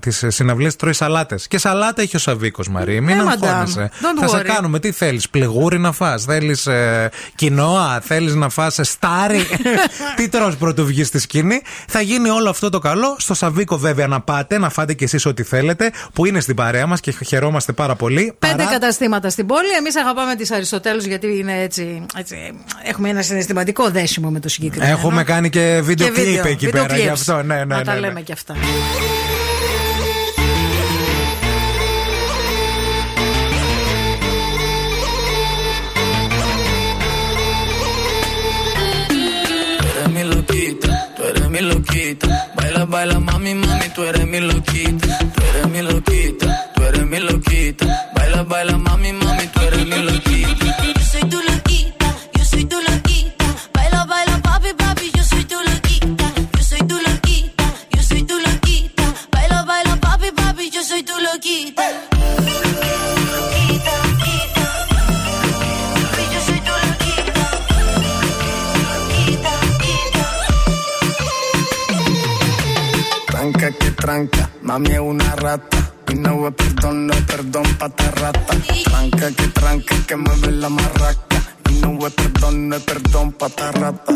τις συναυλίες τρώει σαλάτες. Και σαλάτα έχει ο Σαβίκος Μαρή. Μην Ε, madame, αγχώνεσαι. don't Θα σε worry. κάνουμε. Τι θέλεις, πληγούρι να φας Θέλεις ε, κοινόα, θέλεις να φας στάρι. τι τρως πρωτού βγεις στη σκηνή. Θα γίνει όλο αυτό το καλό. Στο Σαβίκο, βέβαια, να πάτε, να φάτε κι εσείς ό,τι θέλετε, που είναι στην παρέα μας και χαιρόμαστε πάρα πολύ. Πέντε Παρά- καταστήματα στην πόλη. Εμείς αγαπάμε τις Αριστοτέλους γιατί είναι έτσι, έτσι. Έχουμε ένα συναισθηματικό δέσιμο με το συγκεκριμένο. Έχουμε κάνει και βίντεο Και κλιπ βίντεο, εκεί πέρα. Γι' αυτό, ναι, ναι. Τα λέμε κι αυτά. mi loquita. Baila, baila, mami, mami, tú eres mi loquita. Tú eres mi loquita, tú loquita. Loquita, loquita. Papi, yo soy tu loquita. Loquita, loquita. Tranca que tranca, mami es una rata. Y no es perdón, no perdón, pata rata. Tranca que tranca, que mueve la marraca. Y no es perdón, no perdón, pata rata.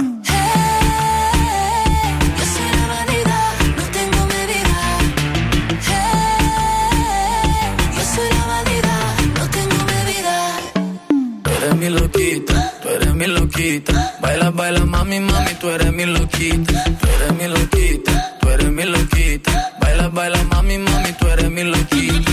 Mi loquita, tú eres mi loquita. Baila, baila, mami, mami, tú eres mi loquita. Tú eres mi loquita, tú eres mi loquita. Baila, baila, mami, mami, tú eres mi loquita.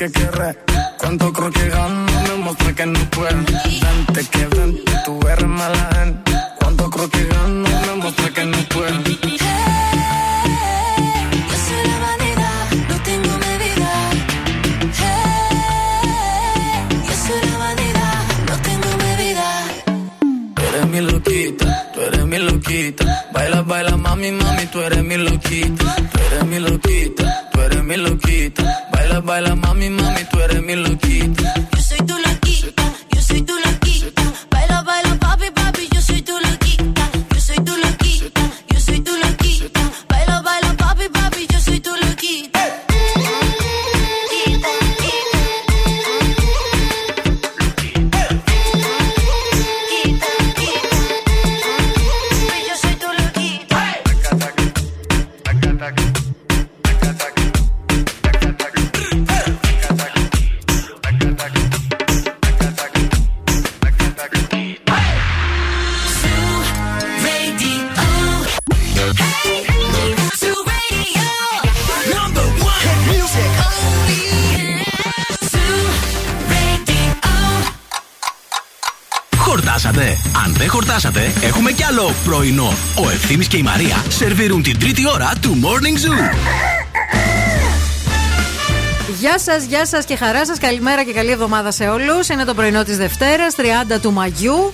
Que querré. Cuando creo que gano, me muestra que no puedo. Vente que vente, tú eres mala gente. Cuando creo que gano, me muestra que no puedo. Yo soy la vanidad, no tengo medida. Hey, yo soy la vanidad, no tengo medida. Tú eres mi loquita, tú eres mi loquita. Baila, baila, mami, mami, tú eres mi loquita. Tú eres mi loquita, tú eres mi loquita. Baila, baila, mami, mami, tú eres mi loquita. Πρωινό. Ο Ευθύμης και η Μαρία σερβίρουν την τρίτη ώρα του Morning Zoo. Γεια σας, γεια σας και χαρά σας. Καλημέρα και καλή εβδομάδα σε όλους. Είναι το πρωινό της Δευτέρας, 30 του Μαγιού.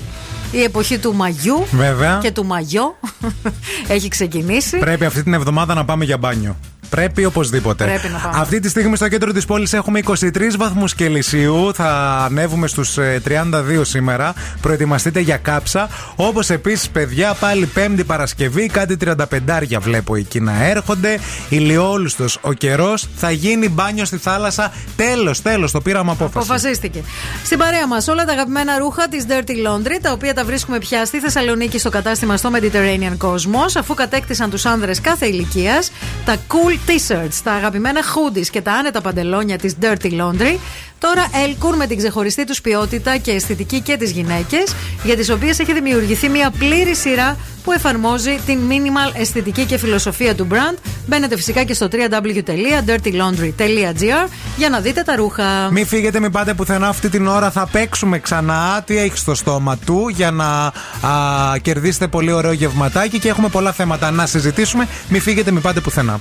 Η εποχή του Μαγιού Βέβαια. και του Μαγιό έχει ξεκινήσει. Πρέπει αυτή την εβδομάδα να πάμε για μπάνιο. Πρέπει οπωσδήποτε. Πρέπει να πάμε. Αυτή τη στιγμή στο κέντρο της πόλης έχουμε 23 βαθμούς Κελσίου. Θα ανέβουμε στους 32 σήμερα. Προετοιμαστείτε για κάψα. Όπως επίσης, παιδιά, πάλι Πέμπτη Παρασκευή, κάτι 35 βλέπω εκεί να έρχονται. Ηλιόλουστος ο καιρός. Θα γίνει μπάνιο στη θάλασσα. Τέλος, τέλος, το πήραμε απόφαση. Αποφασίστηκε. Στην παρέα μας όλα τα αγαπημένα ρούχα της Dirty Laundry, τα οποία τα βρίσκουμε πια στη Θεσσαλονίκη στο κατάστημα στο Mediterranean Cosmos, αφού κατέκτησαν τους άνδρες κάθε ηλικίας. Τα cool t-shirts, τα αγαπημένα hoodies και τα άνετα παντελόνια της Dirty Laundry. Τώρα έλκουν με την ξεχωριστή τους ποιότητα και αισθητική και τις γυναίκες, για τις οποίες έχει δημιουργηθεί μια πλήρη σειρά που εφαρμόζει την minimal αισθητική και φιλοσοφία του brand. Μπαίνετε φυσικά και στο www.dirtylaundry.gr για να δείτε τα ρούχα. Μην φύγετε, μην πάτε πουθενά αυτή την ώρα. Θα παίξουμε ξανά. Τι έχει στο στόμα του για να α, κερδίσετε πολύ ωραίο γευματάκι και έχουμε πολλά θέματα να συζητήσουμε. Μην φύγετε, μην πάτε πουθενά.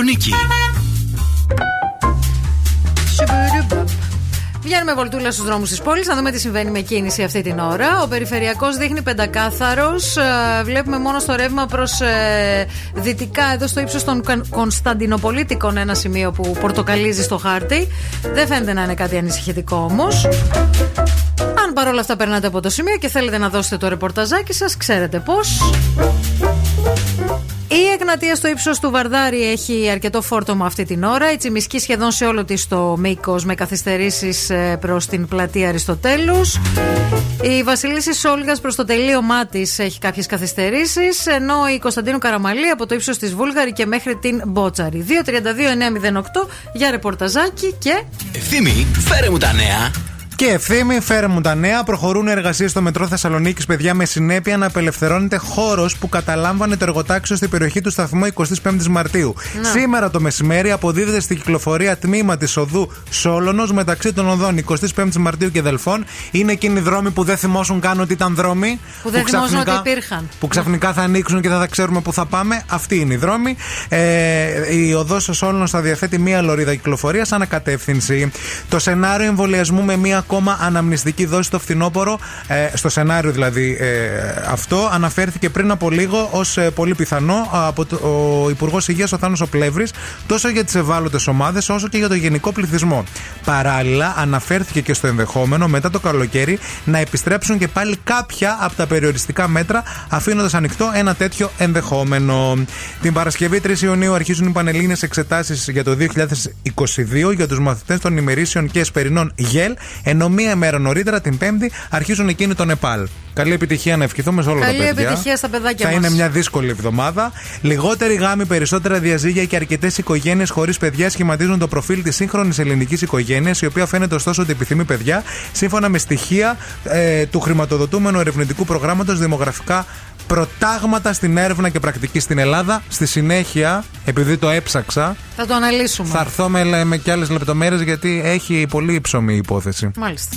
Θεσσαλονίκη. Βγαίνουμε βολτούλα στους δρόμους της πόλης, να δούμε τι συμβαίνει με κίνηση αυτή την ώρα. Ο περιφερειακός δείχνει πεντακάθαρος. Ε, βλέπουμε μόνο στο ρεύμα προς ε, δυτικά, εδώ στο ύψος των Κωνσταντινοπολίτικων, ένα σημείο που πορτοκαλίζει στο χάρτη. Δεν φαίνεται να είναι κάτι ανησυχητικό όμως. Αν παρόλα αυτά περνάτε από το σημείο και θέλετε να δώσετε το ρεπορταζάκι σας, ξέρετε πώς. Εγνατία στο ύψος του Βαρδάρη έχει αρκετό φόρτωμα αυτή την ώρα. Η Τσιμισκή σχεδόν σε όλο της το μήκος με καθυστερήσεις προς την πλατεία Αριστοτέλους. Η Βασιλίση Σόλγας προς το τελείωμά της έχει κάποιες καθυστερήσεις. Ενώ η Κωνσταντίνου Καραμαλή από το ύψος της Βούλγαρη και μέχρι την Μπότσαρη. 232-908 για ρεπορταζάκι και. Ευθύμη, φέρε μου τα νέα. Και ευθύμη, φέρε μου τα νέα. Προχωρούν οι εργασίες στο μετρό Θεσσαλονίκης, παιδιά, με συνέπεια να απελευθερώνεται χώρος που καταλάμβανε το εργοτάξιο στην περιοχή του σταθμού 25η Μαρτίου. Να. Σήμερα το μεσημέρι αποδίδεται στην κυκλοφορία τμήμα της οδού Σόλωνος μεταξύ των οδών 25η Μαρτίου και Δελφών. Είναι εκείνοι οι δρόμοι που δεν θυμώσουν καν ότι ήταν δρόμοι. Που δεν θυμόσουν ότι ξαφνικά- υπήρχαν. που ξαφνικά θα ανοίξουν και θα, θα ξέρουμε πού θα πάμε. Αυτή είναι η δρόμη. Ε, η οδός Σόλωνος θα διαθέτει μία λωρίδα κυκλοφορίας ανακατεύθυνση. Το σενάριο εμβολιασμού με μία ακόμα αναμνηστική δόση στο φθινόπωρο, ε, στο σενάριο δηλαδή ε, αυτό, αναφέρθηκε πριν από λίγο ως πολύ πιθανό από το, ο Υπουργός Υγείας ο Θάνος Οπλεύρης, τόσο για τις ευάλωτες ομάδες όσο και για το γενικό πληθυσμό. Παράλληλα, αναφέρθηκε και στο ενδεχόμενο μετά το καλοκαίρι να επιστρέψουν και πάλι κάποια από τα περιοριστικά μέτρα, αφήνοντας ανοιχτό ένα τέτοιο ενδεχόμενο. Την Παρασκευή 3 Ιουνίου αρχίζουν οι πανελλήνιες εξετάσεις για το 2022 για τους μαθητές των ημερήσεων και εσπερινών ΓΕΛ, ενώ μία μέρα νωρίτερα την Πέμπτη αρχίζουν εκείνοι το Νεπάλ. Καλή επιτυχία να ευχηθούμε σε όλα Καλή τα παιδιά. επιτυχία στα παιδάκια Θα μας. είναι μια δύσκολη εβδομάδα. Λιγότεροι γάμοι, περισσότερα διαζύγια και αρκετές οικογένειες χωρίς παιδιά σχηματίζουν το προφίλ της σύγχρονης ελληνικής οικογένειας, η οποία φαίνεται ωστόσο ότι επιθυμεί παιδιά, σύμφωνα με στοιχεία ε, του χρηματοδοτούμενου ερευνητικού προγράμματος Δημογραφικά Προτάγματα στην έρευνα και πρακτική στην Ελλάδα. Στη συνέχεια, επειδή το έψαξα, Θα το αναλύσουμε. θα έρθω με, με και άλλες λεπτομέρειες γιατί έχει πολύ ψωμί η υπόθεση. Μάλιστα.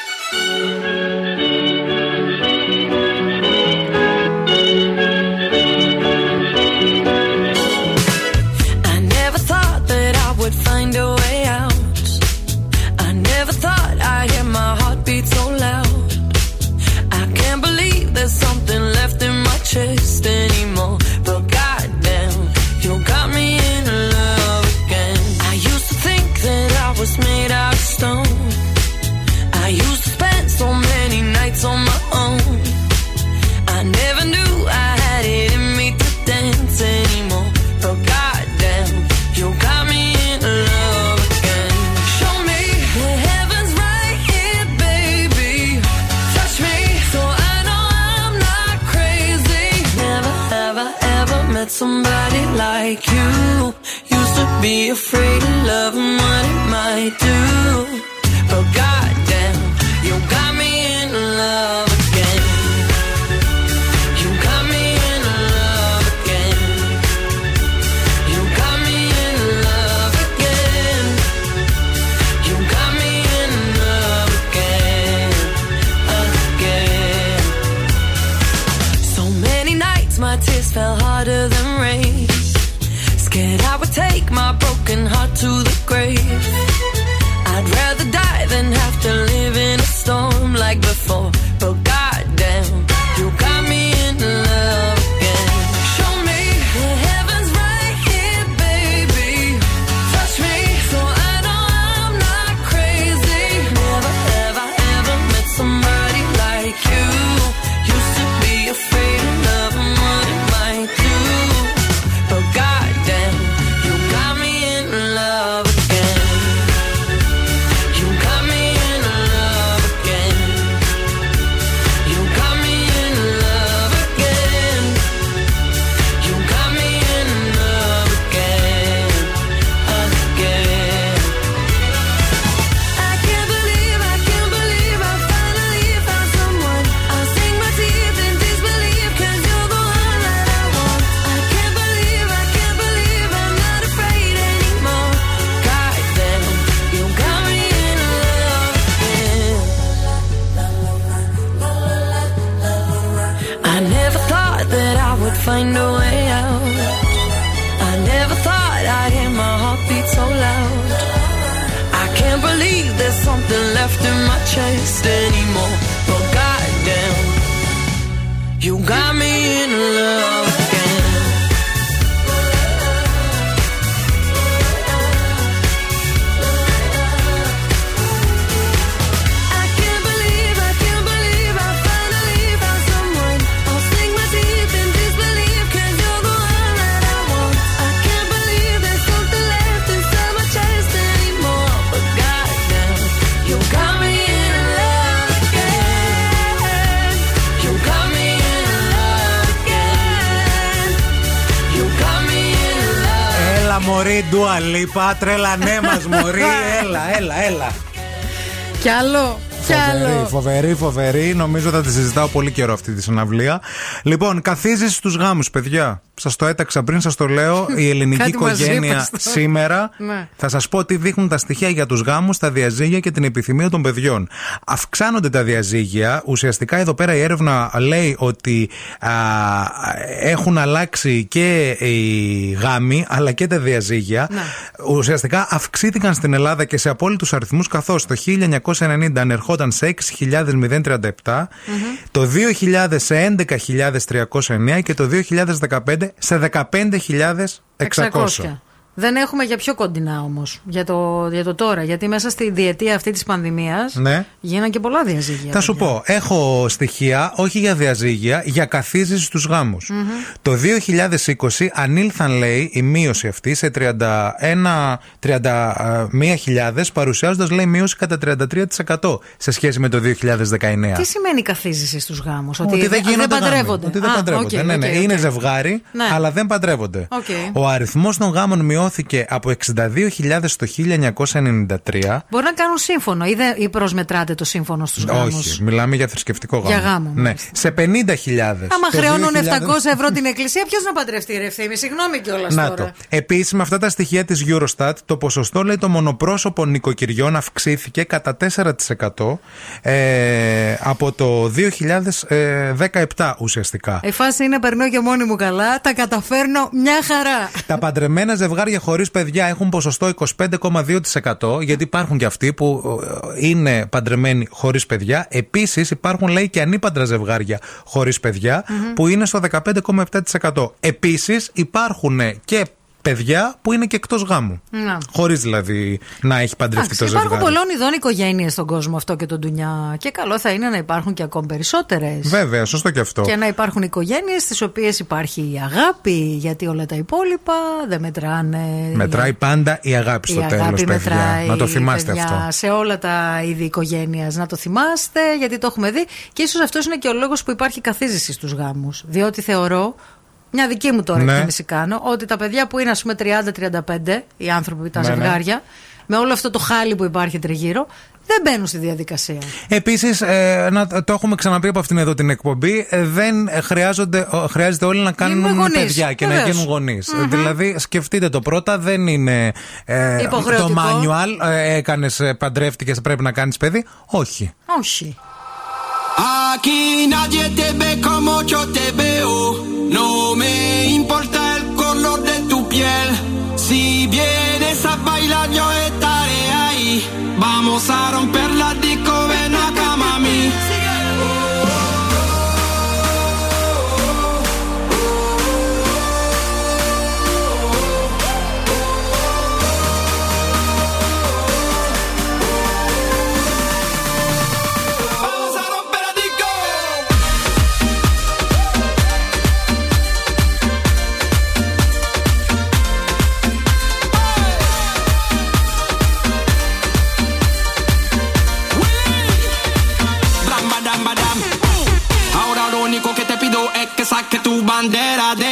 Πάτρελα, τρελανέ ναι μας, Μωρή. έλα, έλα, έλα. Κι άλλο. Φοβερή, φοβερή, φοβερή. Νομίζω θα τη συζητάω πολύ καιρό αυτή τη συναυλία. Λοιπόν, καθίζεις στους γάμους, παιδιά. Σας το έταξα πριν, σας το λέω. Η ελληνική οικογένεια σήμερα ναι. θα σας πω τι δείχνουν τα στοιχεία για τους γάμους, τα διαζύγια και την επιθυμία των παιδιών. Αυξάνονται τα διαζύγια. Ουσιαστικά εδώ πέρα η έρευνα λέει ότι α, έχουν αλλάξει και οι γάμοι, αλλά και τα διαζύγια. Ναι. Ουσιαστικά αυξήθηκαν στην Ελλάδα και σε απόλυτους αριθμούς, καθώς το 1990 ανερχόταν σε 6.037, mm-hmm. το 2000 σε 11.309 και το 2015 σε 15.600. Δεν έχουμε για πιο κοντινά όμως. Για το, για το τώρα. Γιατί μέσα στη διετία αυτή της πανδημίας Ναι. γίνανε και πολλά διαζύγια. Θα σου πω, έχω στοιχεία όχι για διαζύγια, για καθίζηση στους γάμους. Μμμ. Το 2020 ανήλθαν, λέει, η μείωση αυτή σε 31 31.000, παρουσιάζοντας, λέει, μείωση κατά 33% σε σχέση με το 2019. Τι σημαίνει καθίζηση στους γάμους, Ότι, δεν γίνονται δεν γάμοι. παντρεύονται. Ότι δεν Α, παντρεύονται. οκ, ναι, ναι. οκ, Είναι οκ. ζευγάρι, Ναι. αλλά δεν παντρεύονται. Οκ. Ο αριθμός των γάμων μειώθηκε από 62.000 το 1993. Μπορεί να κάνουν σύμφωνο ή, δεν, ή προσμετράτε το σύμφωνο στους γάμους; Όχι, μιλάμε για θρησκευτικό γάμο. Για γάμο, Ναι. Σε 50.000. Άμα Το χρεώνουν 2000 700 ευρώ την εκκλησία, ποιος να παντρευτεί, ρε ευθύμη. Συγγνώμη κιόλας Να τώρα. το. Επίσης, με αυτά τα στοιχεία της Eurostat, το ποσοστό λέει των μονοπρόσωπων νοικοκυριών αυξήθηκε κατά 4% ε, από το 2017 ουσιαστικά. Η φάση είναι περνώ και μόνη μου καλά, τα καταφέρνω μια χαρά. Τα παντρεμένα ζευγάρια χωρίς παιδιά έχουν ποσοστό 25,2% γιατί υπάρχουν και αυτοί που ε, είναι παντρεμένοι χωρίς παιδιά. Επίσης υπάρχουν λέει και ανήπαντρα ζευγάρια χωρίς παιδιά Μμμ. που είναι στο 15,7%. Επίσης υπάρχουν και παιδιά που είναι και εκτός γάμου. Να. Χωρίς δηλαδή να έχει παντρευτεί Εντάξει, το υπάρχουν ζευγάρι. πολλών ειδών οικογένειες στον κόσμο αυτό και τον ντουνιά. Και καλό θα είναι να υπάρχουν και ακόμη περισσότερες. Βέβαια, σωστό και αυτό. Και να υπάρχουν οικογένειες στις οποίες υπάρχει η αγάπη, γιατί όλα τα υπόλοιπα δεν μετράνε. Μετράει πάντα η αγάπη στο η τέλος, αγάπη παιδιά. μετράει. Να το θυμάστε παιδιά, αυτό. Σε όλα τα είδη οικογένειας. Να το θυμάστε, γιατί το έχουμε δει. Και ίσως αυτός είναι και ο λόγος που υπάρχει καθίζηση στους γάμους. Διότι θεωρώ, μια δική μου τώρα Ναι. εκτίμηση κάνω, ότι τα παιδιά που είναι ας πούμε 30-35, οι άνθρωποι, τα Ναι, ναι. ζευγάρια, με όλο αυτό το χάλι που υπάρχει τριγύρω, δεν μπαίνουν στη διαδικασία. Επίσης, το έχουμε ξαναπεί από αυτήν εδώ την εκπομπή, ε, δεν χρειάζονται, ο- χρειάζεται όλοι να κάνουν Γίνουμε γονείς. παιδιά και να Βεβαίως. γίνουν γονείς. Μμμ. Δηλαδή, σκεφτείτε το πρώτα, δεν είναι ε, το Υποχρεωτικό. manual, ε, έκανες, παντρεύτηκες, πρέπει να κάνεις παιδί. Όχι. Όχι. Aquí nadie te ve como yo te veo. No me importa el color de tu piel. Si vienes a bailar, yo estaré ahí. Vamos a romper la bandera de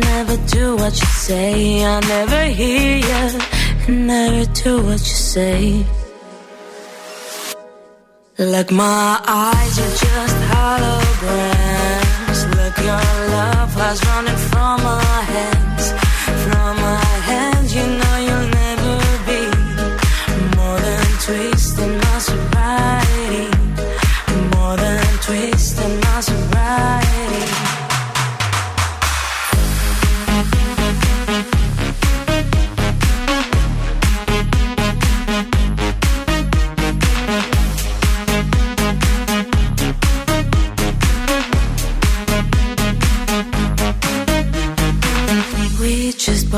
never do what you say. I never hear you and never do what you say. Like my eyes are just holograms. Look, your love has running from my hands. From my hands, you know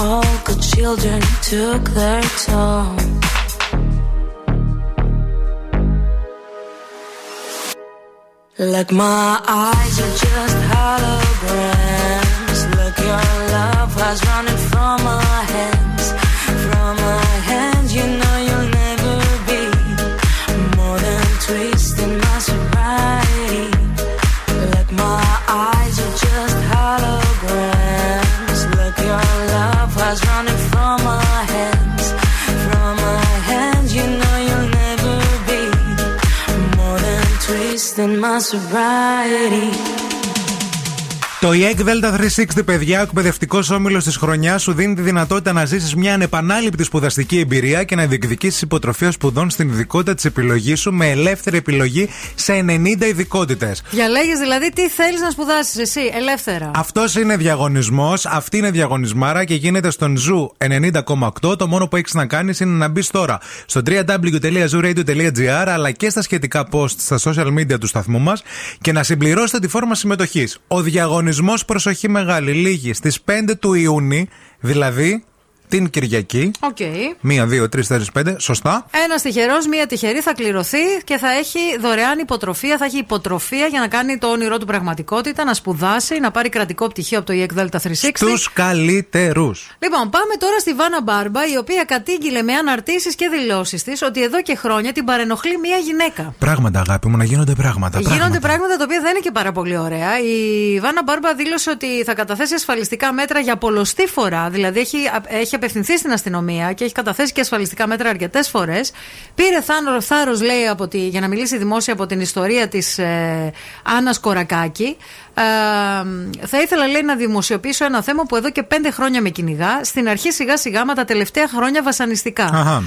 All good children took their toll. Like my eyes are just holograms. Look, your love has running from my hands. My sobriety. Το ΙΕΚ Delta 360, παιδιά, ο εκπαιδευτικός όμιλος της χρονιάς σου δίνει τη δυνατότητα να ζήσεις μια ανεπανάληπτη σπουδαστική εμπειρία και να διεκδικήσεις υποτροφία σπουδών στην ειδικότητα της επιλογής σου με ελεύθερη επιλογή σε 90 ειδικότητες. Διαλέγεις δηλαδή τι θέλεις να σπουδάσεις εσύ, ελεύθερα. Αυτός είναι διαγωνισμός, αυτή είναι διαγωνισμάρα και γίνεται στον Zoo 90,8. Το μόνο που έχεις να κάνεις είναι να μπεις τώρα στο www.zooradio.gr αλλά και στα σχετικά post στα social media του σταθμού μας και να συμπληρώσετε τη φόρμα συμμετοχής. Ο διαγωνισμός, προσοχή μεγάλη, λήγει στις 5 του Ιούνιου, δηλαδή την Κυριακή. Οκ. Μία, δύο, τρεις, τέσσερις, πέντε. Σωστά. Ένα τυχερός, μία τυχερή θα κληρωθεί και θα έχει δωρεάν υποτροφία, θα έχει υποτροφία για να κάνει το όνειρό του πραγματικότητα, να σπουδάσει, να πάρει κρατικό πτυχίο από το ΙΕΚ Delta 360. Του καλύτερους. Λοιπόν, πάμε τώρα στη Βάνα Μπάρμπα, η οποία κατήγγειλε με αναρτήσεις και δηλώσεις της ότι εδώ και χρόνια την παρενοχλεί μία γυναίκα. Πράγματα, αγάπη μου, να γίνονται πράγματα. Γίνονται πράγματα. πράγματα τα οποία δεν είναι και πάρα πολύ ωραία. Η Βάνα Μπάρμπα δήλωσε ότι θα καταθέσει ασφαλιστικά μέτρα για πολλωστή φορά. Δηλαδή έχει, έχει απευθυνθεί στην αστυνομία και έχει καταθέσει και ασφαλιστικά μέτρα αρκετές φορές. Πήρε θάρρος, λέει, από τη, για να μιλήσει δημόσια από την ιστορία της ε, Άννας Κορακάκη. Ε, θα ήθελα, λέει, να δημοσιοποιήσω ένα θέμα που εδώ και πέντε χρόνια με κυνηγά. Στην αρχή, σιγά-σιγά, μα τα τελευταία χρόνια βασανιστικά. Αχα.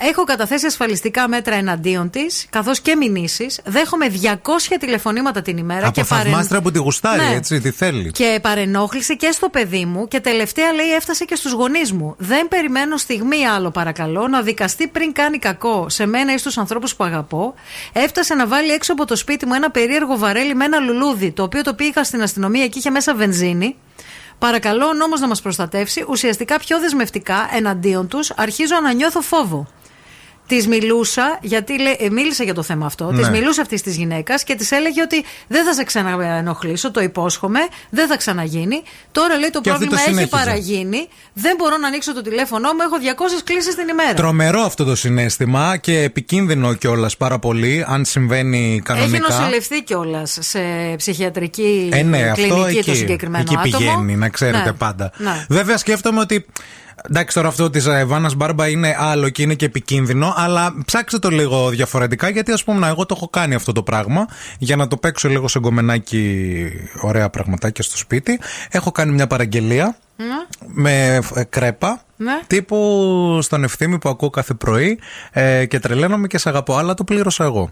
Ε, έχω καταθέσει ασφαλιστικά μέτρα εναντίον της, καθώς και μηνύσεις. Δέχομαι 200 τηλεφωνήματα την ημέρα Από και παρεν- θαυμάστρα που τη γουστάρει, Ναι. έτσι, τι θέλει. και παρενόχλησε και στο παιδί μου και τελευταία λέει έφτασε και στους γονείς μου. Δεν περιμένω στιγμή άλλο παρακαλώ να δικαστεί πριν κάνει κακό σε μένα ή στους ανθρώπους που αγαπώ. Έφτασε να βάλει έξω από το σπίτι μου ένα περίεργο βαρέλι με ένα λουλούδι το οποίο το πήγα στην αστυνομία και είχε μέσα βενζίνη. Παρακαλώ ο νόμος να μας προστατεύσει ουσιαστικά πιο δεσμευτικά εναντίον τους αρχίζω να νιώθω φόβο. Της μιλούσα, γιατί λέει, ε, μίλησα για το θέμα αυτό. Ναι. Τη μιλούσα αυτής της γυναίκας και της έλεγε ότι δεν θα σε ξαναενοχλήσω, το υπόσχομαι, δεν θα ξαναγίνει. Τώρα λέει το Και αυτή το πρόβλημα έχει συνέχιζε. παραγίνει. Δεν μπορώ να ανοίξω το τηλέφωνό μου, έχω 200 κλήσεις την ημέρα. Τρομερό αυτό το συνέστημα και επικίνδυνο κιόλας πάρα πολύ, αν συμβαίνει Έχει κανονικά. νοσηλευτεί κιόλας σε ψυχιατρική Ε, ναι, αυτό κλινική εκεί, το συγκεκριμένο εκεί άτομο. πηγαίνει, να ξέρετε Ναι. πάντα. Ναι. Βέβαια, σκέφτομαι ότι. Εντάξει, τώρα αυτό της Βάνα Μπάρμπα είναι άλλο και είναι και επικίνδυνο, αλλά ψάξτε το λίγο διαφορετικά γιατί ας πούμε, να, εγώ το έχω κάνει αυτό το πράγμα για να το παίξω λίγο σε γκομενάκι ωραία πραγματάκια στο σπίτι. Έχω κάνει μια παραγγελία Ναι. με ε, κρέπα. Ναι. Τύπου στον ευθύμη που ακούω κάθε πρωί ε, και τρελαίνομαι και σε αγαπώ, αλλά το πλήρωσα εγώ.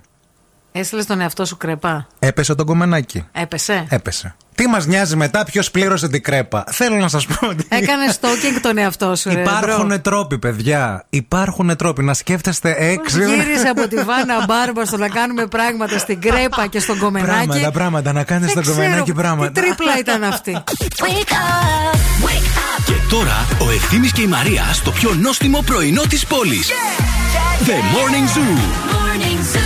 Έστειλες τον εαυτό σου κρεπά. Έπεσε το γκομενάκι. Έπεσε; Έπεσε. Τι μας νοιάζει μετά, ποιος πλήρωσε την κρέπα. Θέλω να σας πω ότι. Έκανε stalking τον εαυτό σου, ρε, Υπάρχουν bro. τρόποι, παιδιά. Υπάρχουν τρόποι. Να σκέφτεστε έξι. Γύρισε από τη Βάνα Μπάρμπα στο να κάνουμε πράγματα στην κρέπα και στον γκομενάκι. Πράγματα, πράγματα. Να κάνετε Δεν στο κομμενάκι ξέρω πράγματα. Τι τρίπλα ήταν αυτή. Και τώρα ο Ευθύμης και η Μαρία στο πιο νόστιμο πρωινό της πόλης. The Morning Zoo. People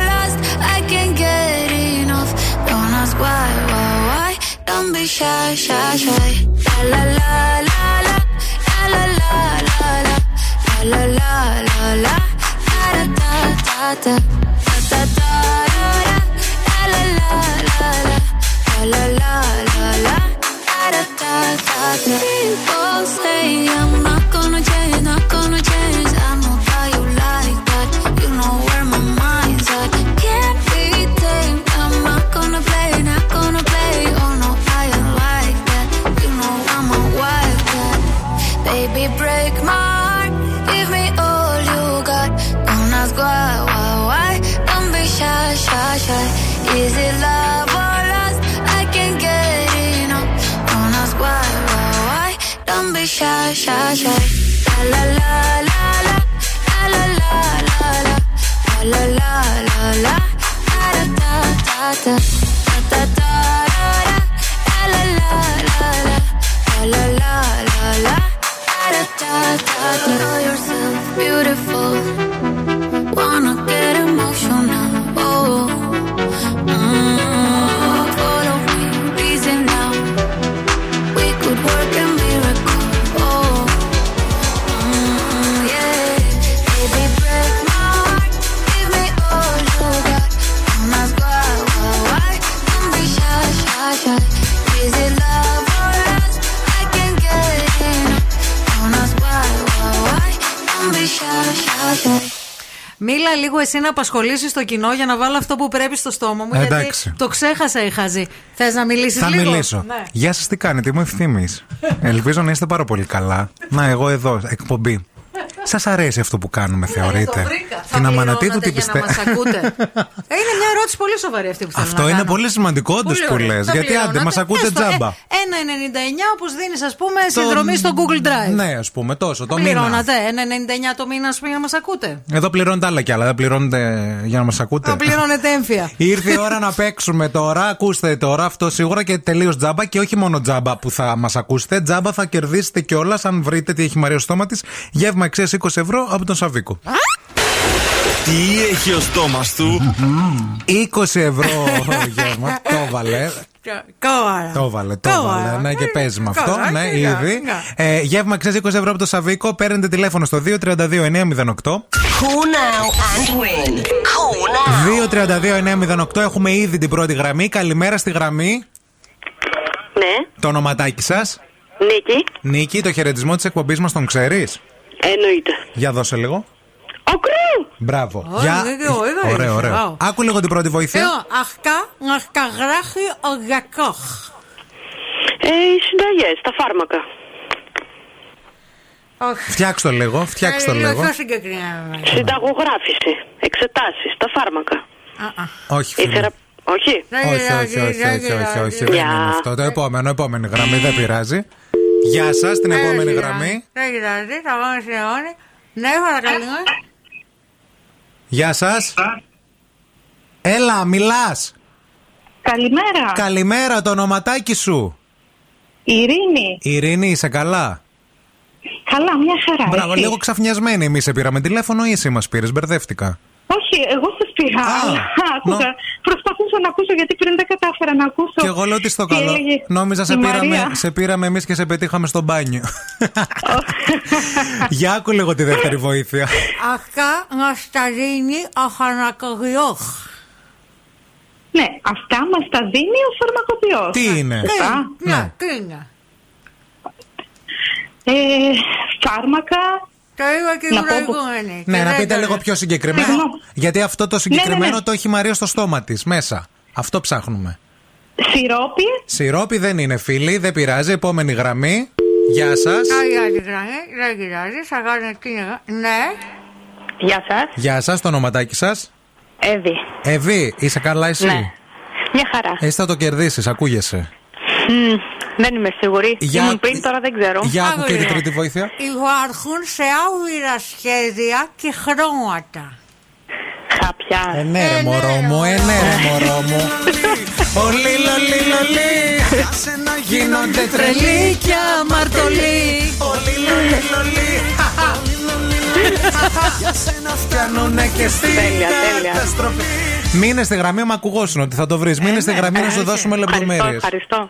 Don't be shy, shy, shy. La la la la la la la la la la la la la da da da da da da la la la la la la la la da da da da. People say I'm not gonna change, not gonna change. Shy, shy, shy. La la la la la la la la la la la la la da da da da da da da la la la la la la la la la da da da yourself beautiful. Μίλα λίγο εσύ να απασχολήσεις το κοινό για να βάλω αυτό που πρέπει στο στόμα μου. Εντάξει. Γιατί το ξέχασα η χαζή. Θες να μιλήσεις Θα λίγο; μιλήσω. Ναι. Γεια σας, τι κάνετε, είμαι ευθύμης. Ελπίζω να είστε πάρα πολύ καλά. Να, εγώ εδώ, εκπομπή. Σας αρέσει αυτό που κάνουμε, θεωρείτε; Ε, Το βρήκα. Θα Την αμανατίδου πληρώνατε τι για να πιστεύετε. μας ακούτε. Ε, είναι μια ερώτηση πολύ σοβαρή αυτή που θέλω Αυτό να είναι κάνω. πολύ σημαντικό, όντως Πολύ που ωραία. λες. Θα Γιατί άντε, πληρώνατε. μας ακούτε Έστω, τζάμπα. ε, 1,99 όπως δίνεις, ας πούμε, συνδρομή στο Google Drive. Ναι, ας πούμε, τόσο το μήνα. Πληρώνατε 1,99 το μήνα, ας πούμε, για να μας ακούτε. Εδώ πληρώνετε άλλα κι άλλα. Δεν πληρώνετε για να μας ακούτε. Να πληρώνετε έμφυα. Ήρθε η ώρα να παίξουμε τώρα. Ακούστε τώρα αυτό σίγουρα και τελείως τζάμπα. Και όχι μόνο τζάμπα που θα μας ακούσετε. Τζάμπα θα κερδίσετε κιόλας αν βρείτε τι έχει η Μαρία στο στόμα της. Γεύμα αξία 20 ευρώ από τον Σαβίκο. Τι έχει ο στόμας του; 20 ευρώ γεύμα. Το βάλε. Κόβαρα. Το βάλε, το Κόβαρα. βάλε. Ναι, και παίζει με αυτό. Κόβαρα, Ναι, ναι, ήδη. ναι. Ε, Γεύμα αξία 20 ευρώ από το Σαβίκο. Παίρνετε τηλέφωνο στο 232 908. Call now and win. Call now. 232-908 έχουμε ήδη την πρώτη γραμμή. Καλημέρα στη γραμμή. Ναι, Το ονοματάκι σας. Νίκη, Νίκη, το χαιρετισμό της εκπομπής μας τον ξέρεις; Εννοείται. Για δώσε λίγο. Ογκρού! Μπράβο. Ω, Για... δεν το είδα, Ωραίο, είδα. ωραίο. Βάου. Άκου λίγο την πρώτη βοήθεια. Εγώ, αχκά, αχκαγράχει ο γακόχ. Ε, οι συνταγές, τα φάρμακα. Όχι. Φτιάξ το λίγο, φτιάξ το Ε, λίγο. Πιο συγκεκριμένα. Συνταγογράφηση. Εξετάσεις. Τα φάρμακα. Όχι, φίλε. Ήθερα... Όχι. Όχι, όχι, όχι, όχι, όχι, όχι, δεν είναι αυτό. Το επόμενο, επόμενη γραμμή, δεν πειράζει. Γεια σας, την επόμενη γραμμή. Δεν κοιτάζει, θα πάμε στην αιώνη. Ναι, παρακαλώ. Γεια σας. Έλα, μιλάς. Καλημέρα. Καλημέρα, το ονοματάκι σου. Ειρήνη. Ειρήνη, είσαι καλά; Καλά, μια χαρά. Μπράβο, εσύ; λίγο ξαφνιασμένοι εμείς σε πήραμε τηλέφωνο ή εσύ μας πήρες, μπερδεύτηκα. Όχι, εγώ σα πήρα. Α, αλλά άκουγα. Προσπαθούσα να ακούσω γιατί πριν δεν κατάφερα να ακούσω. Και εγώ λέω τι στο τι καλό. έλεγε Νόμιζα σε η πήραμε, Μαρία. σε πήραμε εμείς και σε πετύχαμε στο μπάνιο. Για άκου λίγο τη δεύτερη βοήθεια. Αυτά μας τα δίνει ο φαρμακοποιός. Ναι, αυτά μας τα δίνει ο φαρμακοποιός. Τι είναι; Ναι, τι είναι. Ε, φάρμακα. Το είπα και η Να πω που- προηγούμενη. Ναι, Και να δεν πείτε το λίγο λέω. πιο συγκεκριμένα. Συγγνώμη. Γιατί αυτό το συγκεκριμένο Ναι, ναι, ναι. το έχει η Μαρία στο στόμα της μέσα. Αυτό ψάχνουμε. Σιρόπι. Σιρόπι δεν είναι φίλοι, δεν πειράζει. Επόμενη γραμμή. Γεια σας. Άλλη άλλη γραμμή, δεν κοιτάζει, θα κάνω τι είναι. Ναι. Γεια σας. Γεια σας, το ονοματάκι σας. Εύη. Εβί, είσαι καλά εσύ; Ναι. Μια χαρά. Εσύ θα το κερδίσεις, ακούγεσαι. Μμ, δεν είμαι σίγουρη. Για- Ήμουν πριν, τώρα δεν ξέρω. Για άκου και την τρίτη βοήθεια. Υπάρχουν σε άουρα σχέδια και χρώματα. Χάπια. Ε, ναι, ρε μωρό μου, ε, ναι, ρε μωρό μου. Ολί, λολί, λολί. Γίνονται τρελοί και αμαρτωλοί. Ολί, λολί, λολί. Φτιάνουνε και στη Τέλεια, τέλεια. καταστροφή. Μείνε στη γραμμή, μα ακουγόσουν ότι θα το βρεις. Μείνε στη γραμμή να σου δώσουμε λεπτομέρειες. Ευχαριστώ.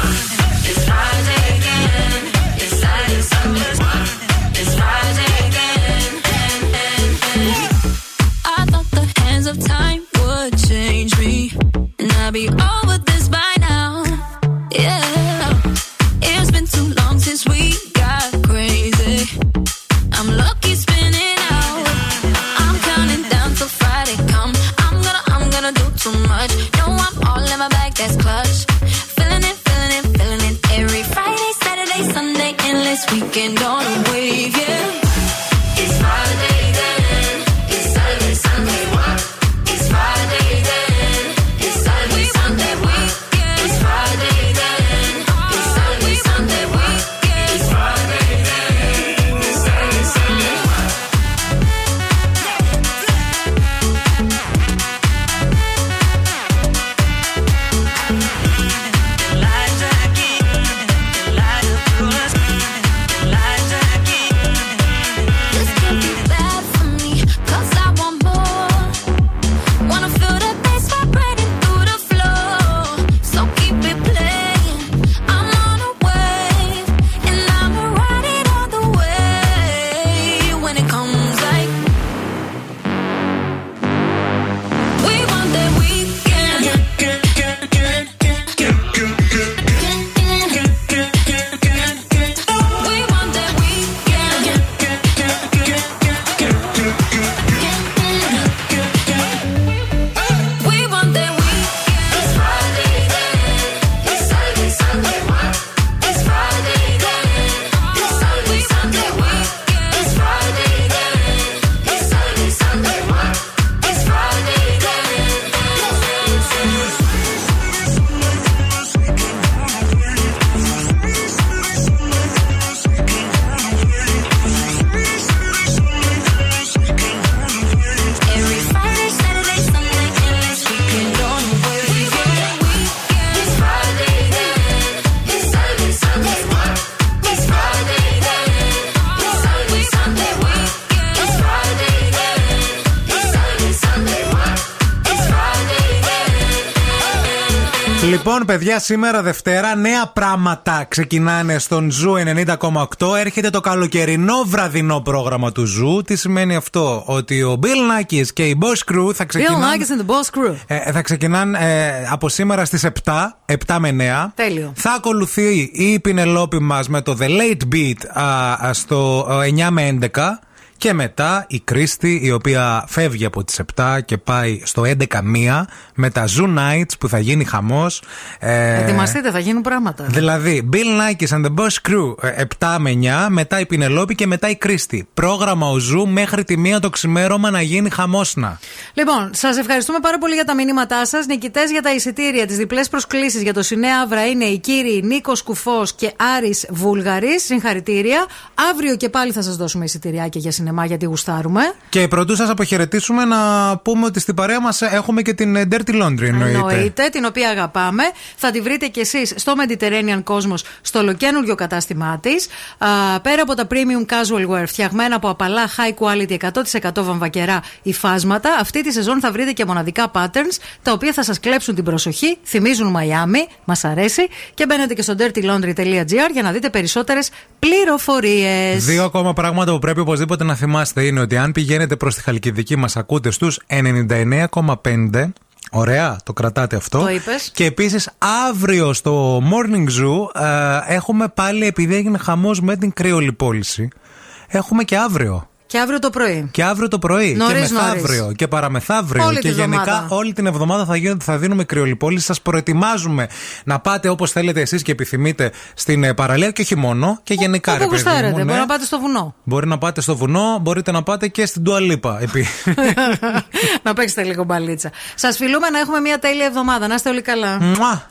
Παιδιά, σήμερα Δευτέρα νέα πράγματα ξεκινάνε στον Zoo 90,8. Έρχεται το καλοκαιρινό βραδινό πρόγραμμα του Zoo. Τι σημαίνει αυτό, Ότι ο Bill Nackis και η Boss Crew θα Bill ξεκινάνε. Nackis and the Boss Crew. Ε, θα ξεκινάνε ε, από σήμερα στις 7, 7 με 9. Τέλειο. Θα ακολουθεί η Πινελόπη μας με το The Late Beat α, α, στο ε, 9 με 11. Και μετά η Κρίστη, η οποία φεύγει από τις 7 και πάει στο 11 μία με τα Zoo Nights που θα γίνει χαμός. Ε, Ετοιμαστείτε, θα γίνουν πράγματα. Δηλαδή, Bill Nackis and the Boss Crew ε, 7 με 9, μετά η Πινελόπη και μετά η Κρίστη. Πρόγραμμα ο Zoo μέχρι τη μία το ξημέρωμα να γίνει χαμός να. Λοιπόν, σας ευχαριστούμε πάρα πολύ για τα μηνύματά σας. Νικητές για τα εισιτήρια, τις διπλές προσκλήσεις για το Σινέ Αύρα είναι οι κύριοι Νίκος Κουφός και Άρης Βούλγαρης. Συγχαρητήρια. Αύριο και πάλι θα σας δώσουμε εισιτηριάκια για σινεμά γιατί γουστάρουμε. Και πρωτού σας αποχαιρετήσουμε να πούμε ότι στην παρέα μας έχουμε και την ε, Dirty Laundry εννοείται. Εννοείται, την οποία αγαπάμε. Θα τη βρείτε κι εσείς στο Mediterranean Cosmos, στο ολοκένουργιο κατάστημά της. Πέρα από τα premium casual wear, φτιαγμένα από απαλά high quality 100% βαμβακερά υφάσματα, αυτή τη σεζόν θα βρείτε και μοναδικά patterns, τα οποία θα σας κλέψουν την προσοχή, θυμίζουν Μαϊάμι, μας αρέσει, και μπαίνετε και στο dirtylaundry.gr για να δείτε περισσότερες πληροφορίες. Δύο ακόμα πράγματα που πρέπει οπωσδήποτε να θυμάστε είναι ότι αν πηγαίνετε προς τη Χαλκιδική, μας ακούτε στους 99,5. Ωραία, το κρατάτε αυτό. Το είπες. Και επίσης αύριο στο Morning Zoo ε, έχουμε πάλι, επειδή έγινε χαμός με την κρυολή πώληση, έχουμε και αύριο. Και αύριο το πρωί. Και αύριο το πρωί. Νωρίς, και μεθαύριο. νωρίς. Και παραμεθαύριο. Όλη και τη γενικά εβδομάδα. όλη την εβδομάδα θα, γίνονται, θα δίνουμε κρυολιπόληση. Σας προετοιμάζουμε να πάτε όπως θέλετε εσείς και επιθυμείτε στην ε, παραλία και όχι μόνο. Και γενικά, Όπου ρε παιδί μου, γουστάρετε. ναι. Μπορεί να πάτε στο βουνό. Μπορεί να πάτε στο βουνό, μπορείτε να πάτε και στην Τουαλίπα. Επί... να παίξετε λίγο μπαλίτσα. Σας φιλούμε να έχουμε μια τέλεια εβδομάδα. Να είστε όλοι καλά. Μουά.